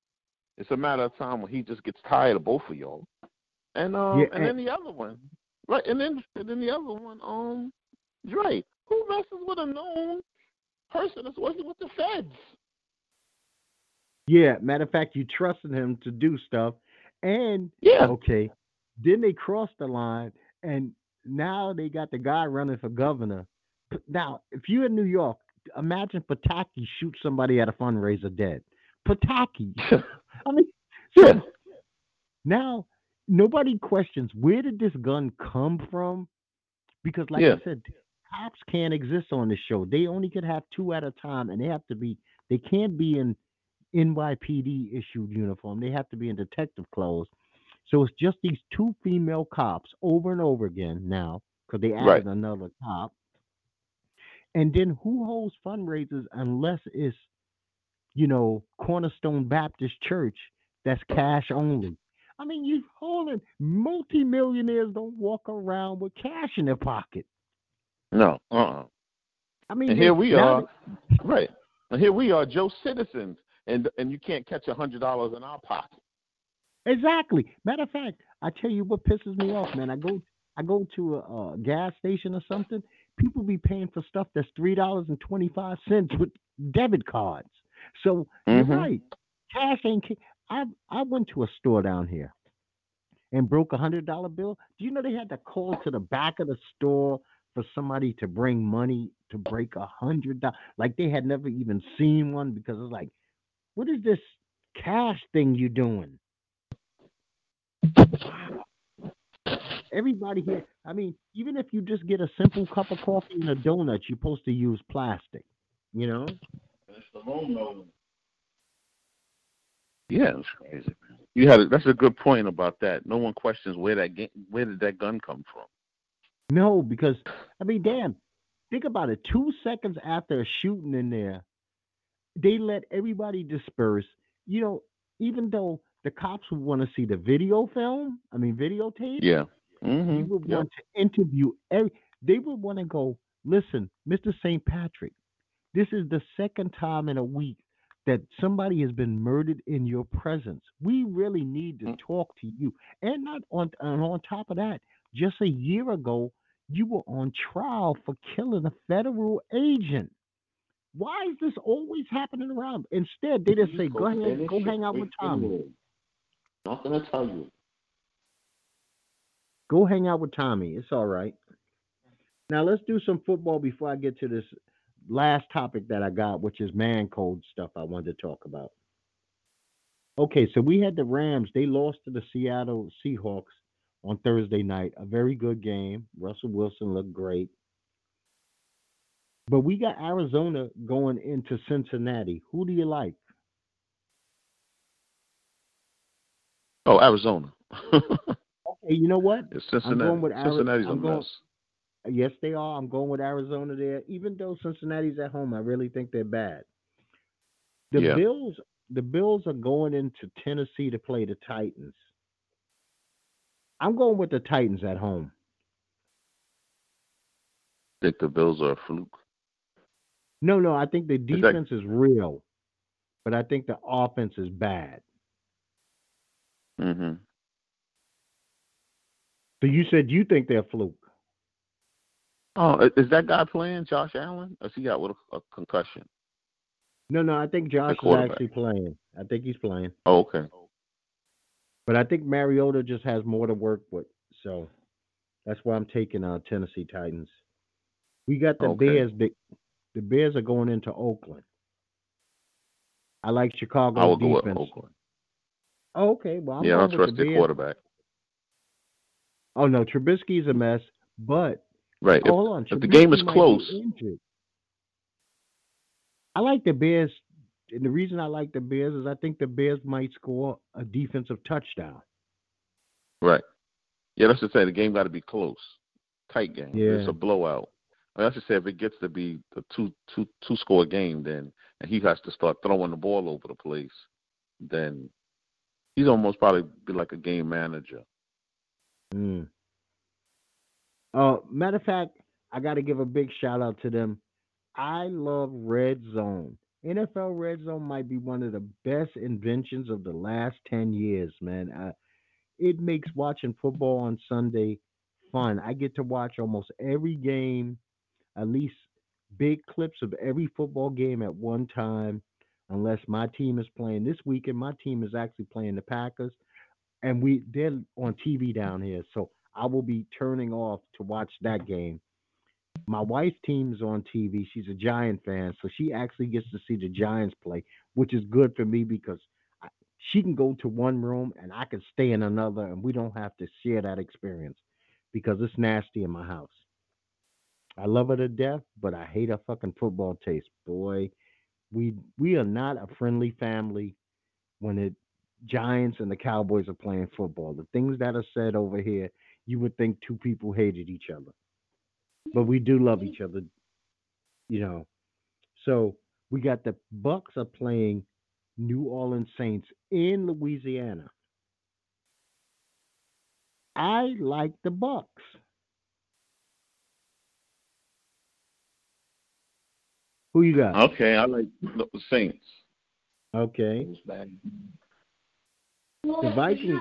it's a matter of time when he just gets tired of both of y'all. And um, yeah, and, and then the other one, right? And then and then the other one, um, Dre, who messes with a known person that's working with the feds. Yeah, matter of fact, you trusted him to do stuff, and yeah, okay. Then they crossed the line, and now they got the guy running for governor. Now, if you're in New York, imagine Pataki shoot somebody at a fundraiser dead. Pataki. I mean, so yeah. now nobody questions where did this gun come from? Because, like yeah. I said, cops can't exist on this show. They only could have two at a time, and they have to be. They can't be in NYPD issued uniform. They have to be in detective clothes. So it's just these two female cops over and over again now because they added right. another cop. And then who holds fundraisers unless it's, you know, Cornerstone Baptist Church that's cash only? I mean, you holding multimillionaires don't walk around with cash in their pocket. No. Uh. uh I mean, and here we are, right? And here we are, Joe citizens, and and you can't catch a hundred dollars in our pocket. Exactly. Matter of fact, I tell you what pisses me off, man. I go I go to a, a gas station or something. People be paying for stuff that's three dollars and twenty five cents with debit cards. So Mhm. you're right. Cash ain't. I I went to a store down here and broke a hundred dollar bill. Do you know they had to call to the back of the store for somebody to bring money to break a hundred dollars? Like they had never even seen one because it's like, what is this cash thing you doing? Everybody here. I mean, even if you just get a simple cup of coffee and a donut, you're supposed to use plastic. You know. Yeah, it's crazy. Man. You had a, that's a good point about that. No one questions where that ga- where did that gun come from. No, because I mean, damn, think about it. Two seconds after a shooting in there, they let everybody disperse. You know, even though the cops would want to see the video film, I mean, videotape, Yeah. you Mhm. would Yep. want to interview every. They would want to go. Listen, Mr. St. Patrick, this is the second time in a week that somebody has been murdered in your presence. We really need to Mm. talk to you. And not on and on top of that, just a year ago, you were on trial for killing a federal agent. Why is this always happening around? Instead, they just say, "Go ahead, go hang out with Tommy. Not gonna tell you. Go hang out with Tommy. It's all right." Now let's do some football before I get to this last topic that I got, which is man code stuff I wanted to talk about. Okay, so we had the Rams. They lost to the Seattle Seahawks on Thursday night. A very good game. Russell Wilson looked great. But we got Arizona going into Cincinnati. Who do you like? Oh, Arizona. Okay, you know what? it's I'm Cincinnati. going with Ari- Cincinnati's a I'm going- mess. Yes, they are. I'm going with Arizona there. Even though Cincinnati's at home, I really think they're bad. The Yeah. Bills, the Bills are going into Tennessee to play the Titans. I'm going with the Titans at home. think the Bills are a fluke. No, no, I think the defense is real, but I think the offense is bad. hmm So you said you think they're a fluke. Oh, is that guy playing Josh Allen? Or is he out with a, a concussion? No, no, I think Josh is actually playing. I think he's playing. Oh, okay. But I think Mariota just has more to work with. So that's why I'm taking uh Tennessee Titans. We got the Okay. Bears. The, the Bears are going into Oakland. I like Chicago's I will go with defense. Oakland. Oh, okay. Well, I'm yeah, I don't trust the their quarterback. Oh no, Trubisky's a mess. But Right. oh, hold on, if the game is close- I like the Bears. And the reason I like the Bears is I think the Bears might score a defensive touchdown. Right. Yeah, that's to say the game got to be close, tight game. Yeah. It's a blowout. I mean, that's to say if it gets to be a two two two score game, then and he has to start throwing the ball over the place, then he's almost probably be like a game manager. Mm. Uh, matter of fact, I got to give a big shout out to them. I love Red Zone. NFL Red Zone might be one of the best inventions of the last 10 years, man. Uh, it makes watching football on Sunday fun. I get to watch almost every game, at least big clips of every football game at one time, unless my team is playing. This weekend, my team is actually playing the Packers, and we they're on TV down here, so I will be turning off to watch that game. My wife's team is on TV. She's a Giant fan, so she actually gets to see the Giants play, which is good for me because I, she can go to one room and I can stay in another, and we don't have to share that experience because it's nasty in my house. I love her to death, but I hate her fucking football taste. Boy, we we are not a friendly family when the Giants and the Cowboys are playing football. The things that are said over here, you would think two people hated each other. But we do love each other, you know. So we got the Bucks are playing New Orleans Saints in Louisiana. I like the Bucks. Who you got? Okay, I like the Saints. Okay. The Vikings.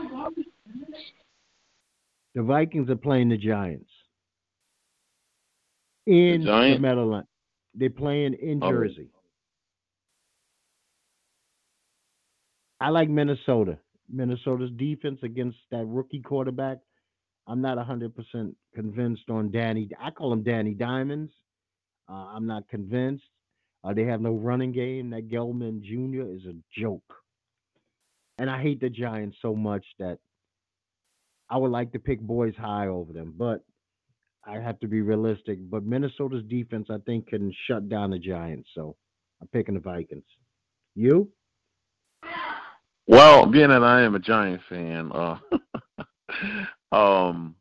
The Vikings are playing the Giants in the, Giants? Meadowland. They're playing in Oh. Jersey. I like Minnesota. Minnesota's defense against that rookie quarterback. I'm not 100% convinced on Danny. I call him Danny Diamonds. Uh, I'm not convinced. Uh, they have no running game. That Gallman Jr. is a joke. And I hate the Giants so much that I would like to pick boys high over them, but I have to be realistic. But Minnesota's defense, I think, can shut down the Giants. So I'm picking the Vikings. You? Well, being that I am a Giant fan, uh, um,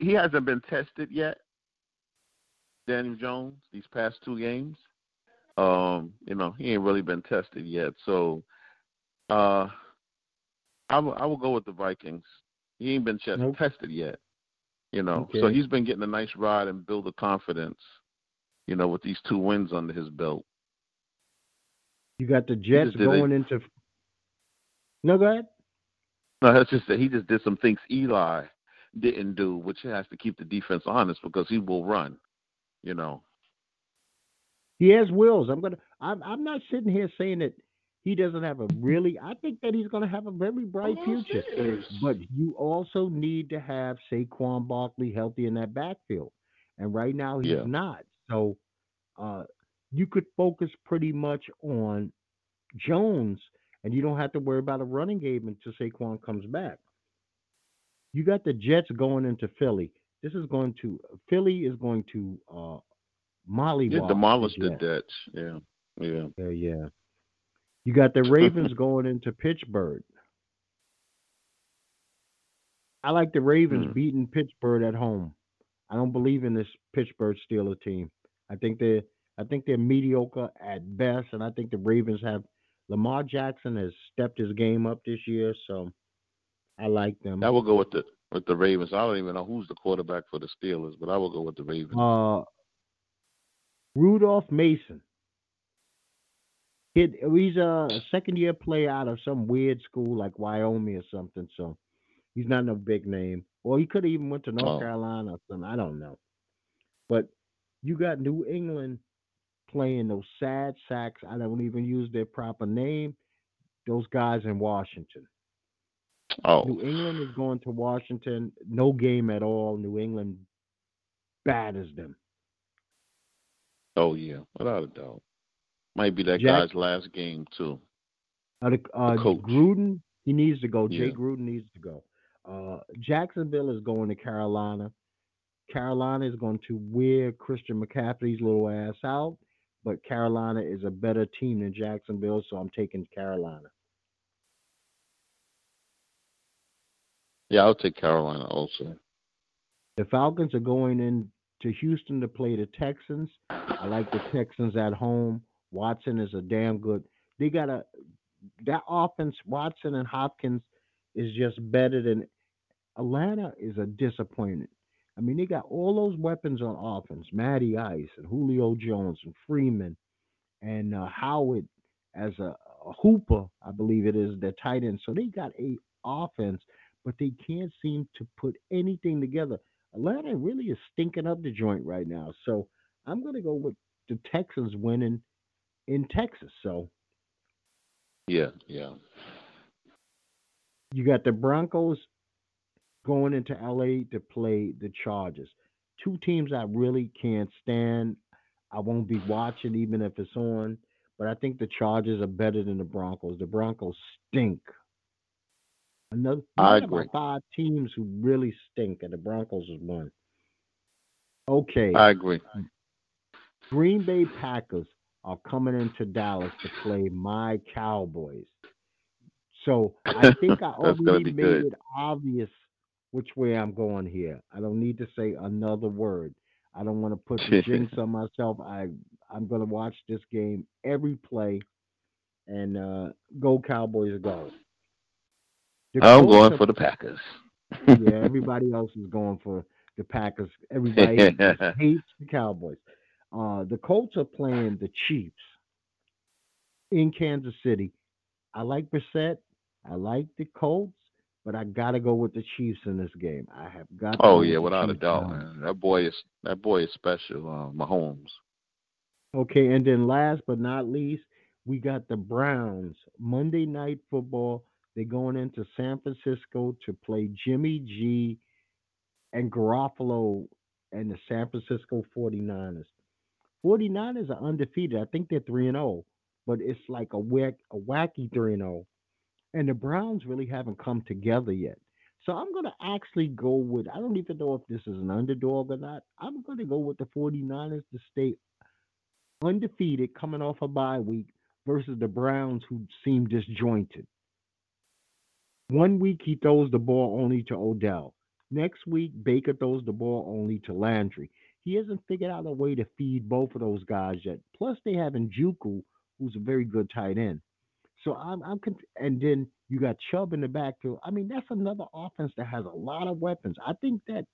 he hasn't been tested yet. Daniel Jones, these past two games, um, you know, he ain't really been tested yet. So, uh, I will go with the Vikings. He ain't been ch- Nope. tested yet, you know. So he's been getting a nice ride and build the confidence, you know, with these two wins under his belt. You got the Jets going into. No, go ahead. No, that's just that he just did some things Eli didn't do, which has to keep the defense honest because he will run. You know. He has wills. I'm gonna. I'm. I'm not sitting here saying that he doesn't have a really. I think that he's gonna have a very bright future. But you also need to have Saquon Barkley healthy in that backfield, and right now he's Yeah. not. So, uh, you could focus pretty much on Jones, and you don't have to worry about a running game until Saquon comes back. You got the Jets going into Philly. This is going to Philly is going to uh, mollywop Yeah, demolish the Jets. Dutch. Yeah. Yeah. Yeah, yeah. You got the Ravens going into Pittsburgh. I like the Ravens Hmm. beating Pittsburgh at home. I don't believe in this Pittsburgh Steeler team. I think they're I think they're mediocre at best, and I think the Ravens have Lamar Jackson has stepped his game up this year, so I like them. I will go with the with the Ravens. I don't even know who's the quarterback for the Steelers, but I will go with the Ravens. Uh, Rudolph Mason. Kid, he's a second year player out of some weird school like Wyoming or something. So he's not no big name. Or he could have even went to North Oh. Carolina or something. I don't know. But you got New England playing those sad sacks. I don't even use their proper name. Those guys in Washington. oh, New England is going to Washington. No game at all. New England batters them. oh yeah, without a doubt. Might be that Jack- guy's last game too. Uh, the, uh, coach. Gruden, he needs to go. Jay Gruden needs to go. Uh, Jacksonville is going to Carolina. Carolina is going to wear Christian McCaffrey's little ass out, but Carolina is a better team than Jacksonville, so I'm taking Carolina. Yeah, I'll take Carolina also. The Falcons are going in to Houston to play the Texans. I like the Texans at home. Watson is a damn good. They got a that offense. Watson and Hopkins is just better than Atlanta. Is a disappointment. I mean, they got all those weapons on offense: Matty Ice and Julio Jones and Freeman and uh, Howard as a, a hooper, I believe it is, the tight end. So they got a offense, but they can't seem to put anything together. Atlanta really is stinking up the joint right now. So I'm going to go with the Texans winning in Texas. So Yeah, yeah. you got the Broncos going into LA to play the Chargers. Two teams I really can't stand. I won't be watching even if it's on, but I think the Chargers are better than the Broncos. The Broncos stink. Another I agree. five teams who really stink, and the Broncos is one. Okay. I agree. Green Bay Packers are coming into Dallas to play my Cowboys. So I think I already made good. it obvious which way I'm going here. I don't need to say another word. I don't want to put the jinx on myself. I I'm gonna watch this game every play and uh, go Cowboys go. The I'm going are- for the Packers. yeah, everybody else is going for the Packers. Everybody hates the Cowboys. Uh, the Colts are playing the Chiefs in Kansas City. I like Brissett, I like the Colts, but I gotta go with the Chiefs in this game. I have got. To Oh yeah, without a doubt, man. That boy is that boy is special. Uh, Mahomes. Okay, and then last but not least, we got the Browns Monday Night Football. They're going into San Francisco to play Jimmy G and Garoppolo and the San Francisco 49ers. 49ers are undefeated. I think they're 3 and 0, but it's like a wack, a wacky 3 and 0. And the Browns really haven't come together yet. So I'm going to actually go with I don't even know if this is an underdog or not. I'm going to go with the 49ers to stay undefeated coming off a bye week versus the Browns who seem disjointed. One week he throws the ball only to Odell. Next week Baker throws the ball only to Landry. He hasn't figured out a way to feed both of those guys yet. Plus they have Njoku, who's a very good tight end. So I'm I'm and then you got Chubb in the backfield. I mean that's another offense that has a lot of weapons. I think that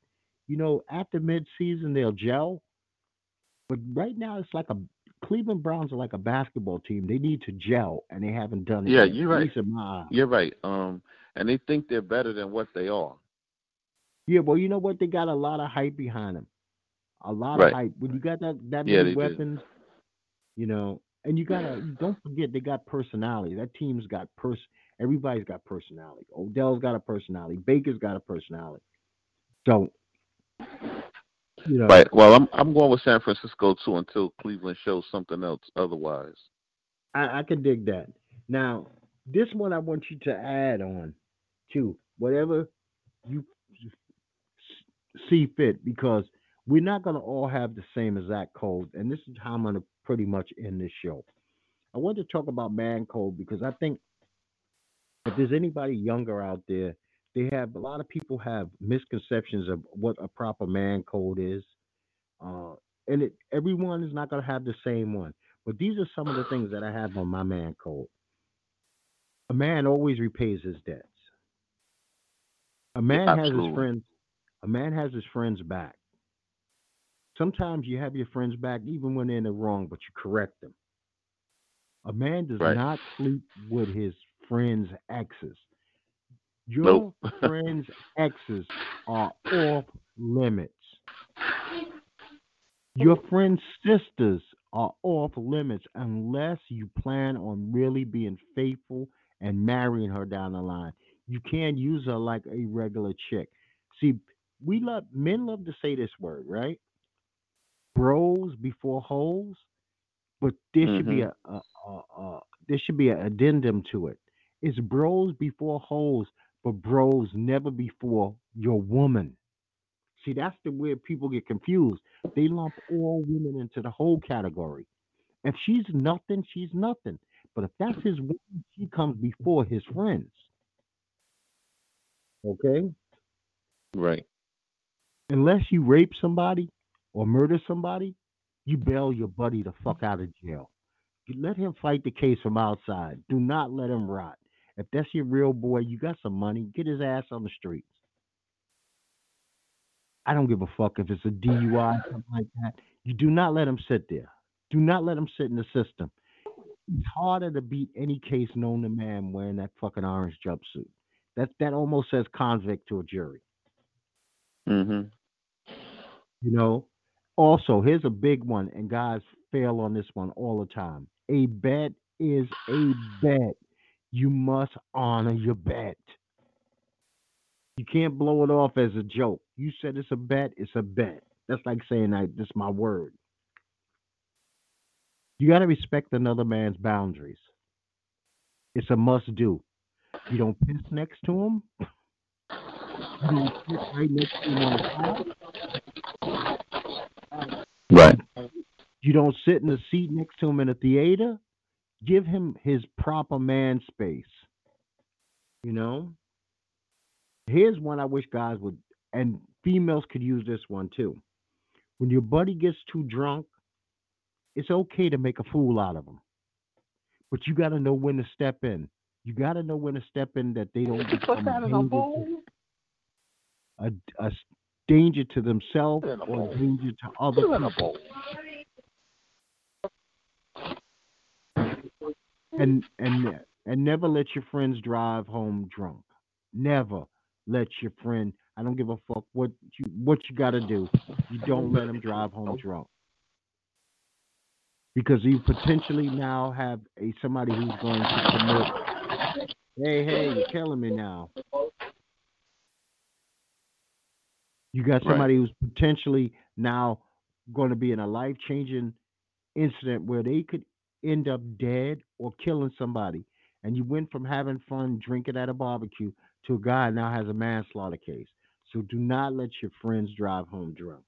you know after midseason they'll gel, but right now it's like a Cleveland Browns are like a basketball team. They need to gel, and they haven't done it. Yeah, yet, you're right. least in my eyes. You're right. Um, and they think they're better than what they are. Yeah, well, you know what? They got a lot of hype behind them. A lot Right. of hype. When you got that that Yeah, many they do. weapons, you know, and you gotta don't forget they got personality. That team's got pers. Everybody's got personality. Odell's got a personality. Baker's got a personality. So, you know, Right. Well, I'm I'm going with San Francisco too until Cleveland shows something else otherwise. I, I can dig that. Now, this one I want you to add on to whatever you s- see fit because we're not going to all have the same exact code. And this is how I'm going to pretty much end this show. I want to talk about man code because I think if there's anybody younger out there, they have a lot of people have misconceptions of what a proper man code is. Uh, and it, everyone is not going to have the same one. But these are some of the things that I have on my man code. A man always repays his debts. A man has his friends. A man has his friends back. Sometimes you have your friends back even when they're in the wrong, but you correct them. A man does Right. not sleep with his friends' exes. Your Nope. friends' exes are off limits. Your friend's sisters are off limits unless you plan on really being faithful and marrying her down the line. You can't use her like a regular chick. See, we love men love to say this word, right? Bros before hoes, but there should be mm-hmm. a, a, a, a there should be an addendum to it. It's bros before hoes, but bros never before your woman. See, that's the where people get confused. They lump all women into the whole category. If she's nothing, she's nothing. But if that's his woman, she comes before his friends. Okay? Right. Unless you rape somebody or murder somebody, you bail your buddy the fuck out of jail. You let him fight the case from outside. Do not let him rot. If that's your real boy, you got some money, get his ass on the streets. I don't give a fuck if it's a DUI, or something like that. You do not let him sit there. Do not let him sit in the system. It's harder to beat any case known to man wearing that fucking orange jumpsuit. That that almost says convict to a jury. Mm-hmm. You know. Also, here's a big one, and guys fail on this one all the time. A bet is a bet. You must honor your bet. You can't blow it off as a joke. You said it's a bet, it's a bet. That's like saying I this is my word. You gotta respect another man's boundaries. It's a must do. You don't piss next to him. You don't sit right next to him. Right. You don't sit in the seat next to him in a theater. Give him his proper man space. You know? Here's one I wish guys would, and females could use this one too. When your buddy gets too drunk, it's okay to make a fool out of him. But you got to know when to step in. You got to know when to step in that they don't You put become that a in a danger, bowl. to, a, a s- danger to themselves Put it in a or danger to other Put it in a people. and and And never let your friends drive home drunk. Never let your friend. I don't give a fuck what you what you got to do. You don't let them drive home drunk because you potentially now have a somebody who's going to commit. Hey, hey, you're killing me now. You got somebody right. who's potentially now going to be in a life changing incident where they could end up dead or killing somebody. And you went from having fun drinking at a barbecue to a guy now has a manslaughter case. So do not let your friends drive home drunk.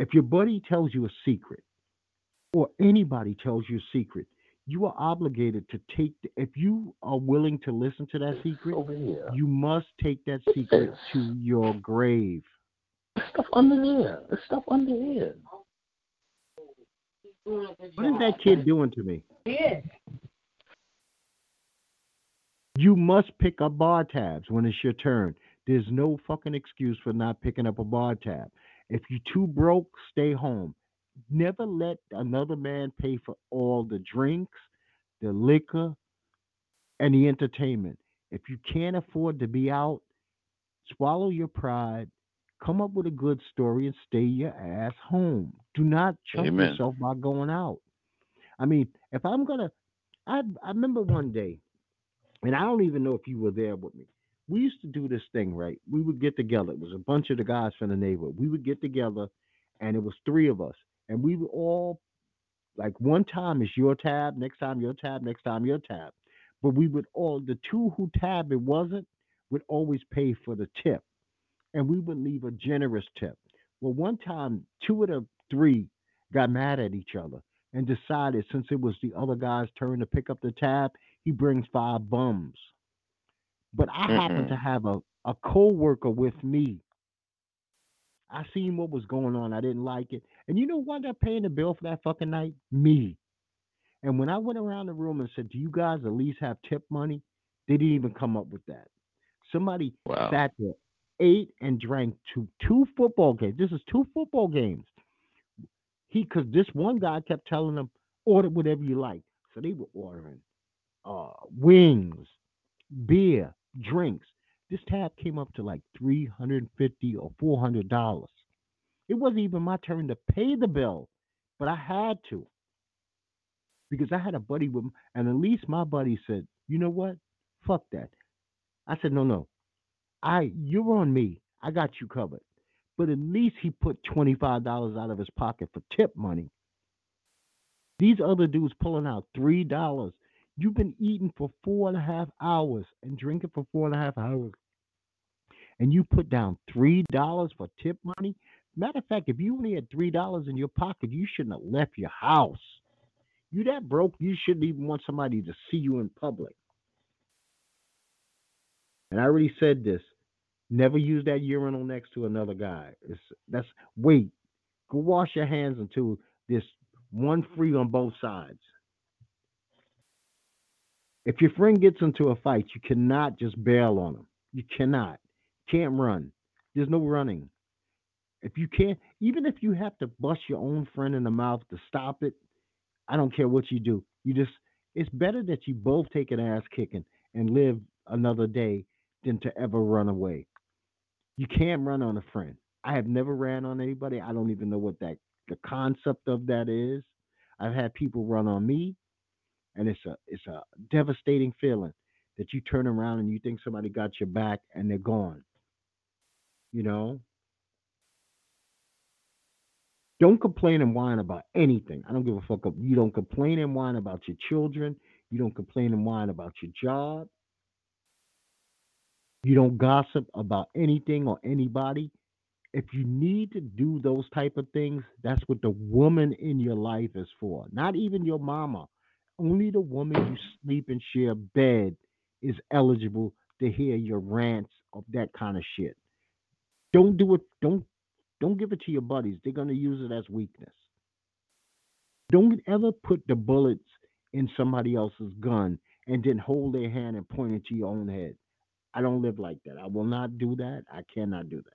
If your buddy tells you a secret, or anybody tells you a secret, you are obligated to take. If you are willing to listen to that secret, you must take that secret to your grave. stuff under here. There's stuff under here. What is that kid doing to me? Yeah. You must pick up bar tabs when it's your turn. There's no fucking excuse for not picking up a bar tab. If you're too broke, stay home. Never let another man pay for all the drinks, the liquor, and the entertainment. If you can't afford to be out, swallow your pride, come up with a good story, and stay your ass home. Do not Amen. yourself by going out. I mean, if I'm gonna, I I remember one day, and I don't even know if you were there with me we used to do this thing, right? We would get together. It was a bunch of the guys from the neighborhood. We would get together, and it was three of us, and we would all like one time is your tab, next time your tab, next time your tab. But we would all the two who tab it wasn't would always pay for the tip, and we would leave a generous tip. Well, one time, two of the three got mad at each other and decided since it was the other guy's turn to pick up the tab, he brings five bums. But I mm happened to have a, a co-worker with me. I seen what was going on. I didn't like it. And you know what ended up paying the bill for that fucking night? Me. And when I went around the room and said, Do you guys at least have tip money? They didn't even come up with that. Somebody wow. sat there, ate and drank to two football games. This is two football games. He cause this one guy kept telling them, order whatever you like. So they were ordering uh, wings, beer, drinks. This tab came up to like 350 or 400 dollars. It wasn't even my turn to pay the bill, but I had to because I had a buddy with, and at least my buddy said, "You know what? Fuck that." I said, "No, no, I you're on me. I got you covered." But at least he put twenty five dollars out of his pocket for tip money. These other dudes pulling out three dollars You've been eating for four and a half hours and drinking for four and a half hours, and you put down three dollars for tip money. Matter of fact, if you only had three dollars in your pocket, you shouldn't have left your house. You that broke, you shouldn't even want somebody to see you in public. And I already said this. Never use that urinal next to another guy. It's that's wait. Go wash your hands until there's one free on both sides. If your friend gets into a fight, you cannot just bail on them. You cannot. Can't run. There's no running. If you can't, even if you have to bust your own friend in the mouth to stop it, I don't care what you do. You just, it's better that you both take an ass kicking and live another day than to ever run away. You can't run on a friend. I have never ran on anybody. I don't even know what that the concept of that is. I've had people run on me and it's a it's a devastating feeling that you turn around and you think somebody got your back and they're gone. You know? Don't complain and whine about anything. I don't give a fuck up. You don't complain and whine about your children. You don't complain and whine about your job. You don't gossip about anything or anybody. If you need to do those type of things, that's what the woman in your life is for. Not even your mama only the woman you sleep and share bed is eligible to hear your rants of that kind of shit. Don't do it. Don't don't give it to your buddies. They're gonna use it as weakness. Don't ever put the bullets in somebody else's gun and then hold their hand and point it to your own head. I don't live like that. I will not do that. I cannot do that.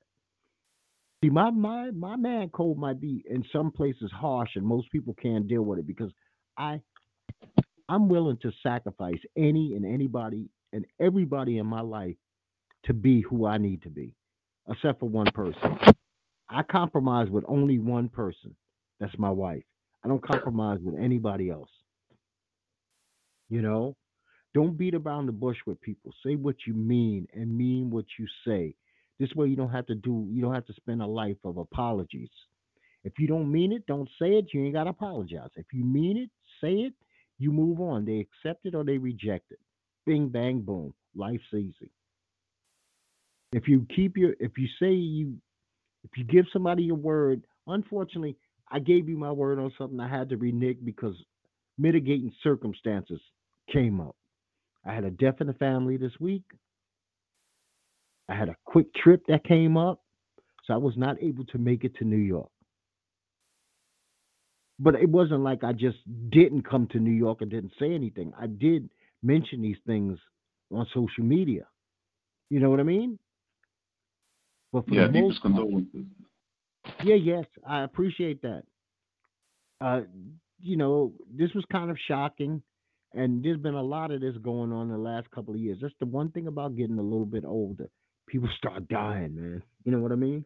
See, my my my man code might be in some places harsh, and most people can't deal with it because I I'm willing to sacrifice any and anybody and everybody in my life to be who I need to be, except for one person. I compromise with only one person. That's my wife. I don't compromise with anybody else. You know, don't beat around the bush with people. Say what you mean and mean what you say. This way you don't have to do you don't have to spend a life of apologies. If you don't mean it, don't say it. You ain't got to apologize. If you mean it, say it. You move on. They accept it or they reject it. Bing, bang, boom. Life's easy. If you keep your, if you say you, if you give somebody your word, unfortunately, I gave you my word on something I had to renege because mitigating circumstances came up. I had a death in the family this week. I had a quick trip that came up, so I was not able to make it to New York. But it wasn't like I just didn't come to New York and didn't say anything. I did mention these things on social media. You know what I mean? But for yeah, the most condolences. Yeah, yes, I appreciate that. Uh, you know, this was kind of shocking, and there's been a lot of this going on in the last couple of years. That's the one thing about getting a little bit older. People start dying, man. You know what I mean?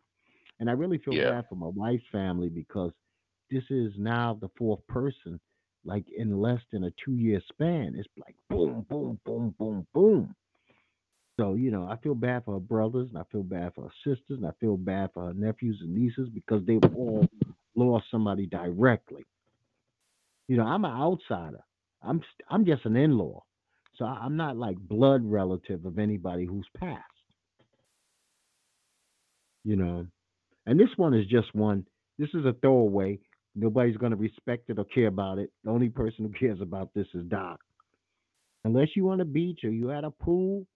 And I really feel yeah. bad for my wife's family because this is now the fourth person, like in less than a two year span. It's like boom, boom, boom, boom, boom. So, you know, I feel bad for her brothers and I feel bad for her sisters and I feel bad for her nephews and nieces because they've all lost somebody directly. You know, I'm an outsider. I'm I'm just an in-law. So I'm not like blood relative of anybody who's passed. You know. And this one is just one. This is a throwaway. Nobody's going to respect it or care about it. The only person who cares about this is Doc. Unless you on a beach or you at a pool,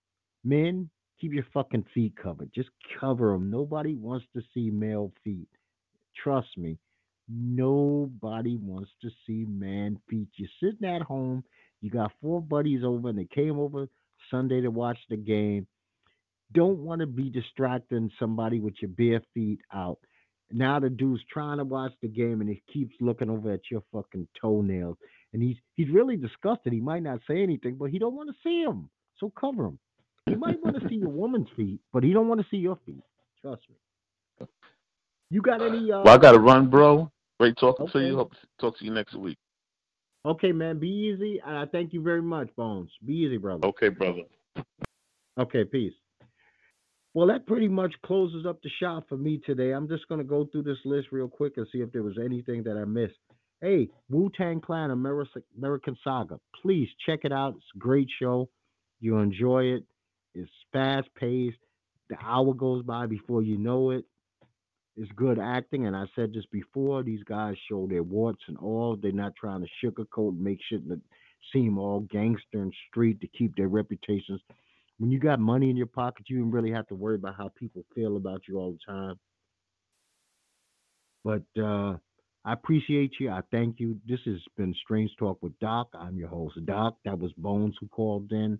men, keep your fucking feet covered. Just cover them. Nobody wants to see male feet. Trust me. Nobody wants to see man feet. You're sitting at home. You got four buddies over, and they came over Sunday to watch the game. Don't want to be distracting somebody with your bare feet out. Now the dude's trying to watch the game and he keeps looking over at your fucking toenails. And he's he's really disgusted. He might not say anything, but he don't want to see him. So cover him. He might want to see your woman's feet, but he don't want to see your feet. Trust me. You got any? Uh, well, I got to run, bro. Great talking okay. to you. Hope to talk to you next week. Okay, man. Be easy. And I thank you very much, Bones. Be easy, brother. Okay, brother. Okay, peace. Well, that pretty much closes up the shop for me today. I'm just going to go through this list real quick and see if there was anything that I missed. Hey, Wu Tang Clan American Saga. Please check it out. It's a great show. You enjoy it. It's fast paced. The hour goes by before you know it. It's good acting, and I said this before. These guys show their warts and all. They're not trying to sugarcoat and make shit seem all gangster and street to keep their reputations when you got money in your pocket, you don't really have to worry about how people feel about you all the time. But uh, I appreciate you. I thank you. This has been Strange Talk with Doc. I'm your host, Doc. That was Bones who called in.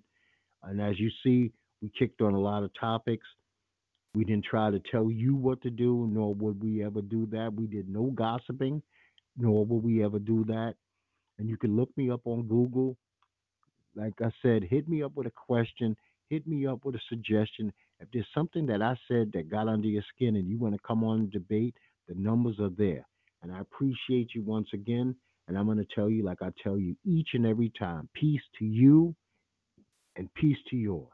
And as you see, we kicked on a lot of topics. We didn't try to tell you what to do, nor would we ever do that. We did no gossiping, nor would we ever do that. And you can look me up on Google. Like I said, hit me up with a question hit me up with a suggestion. If there's something that I said that got under your skin and you want to come on and debate, the numbers are there. And I appreciate you once again. And I'm going to tell you, like I tell you each and every time, peace to you and peace to yours.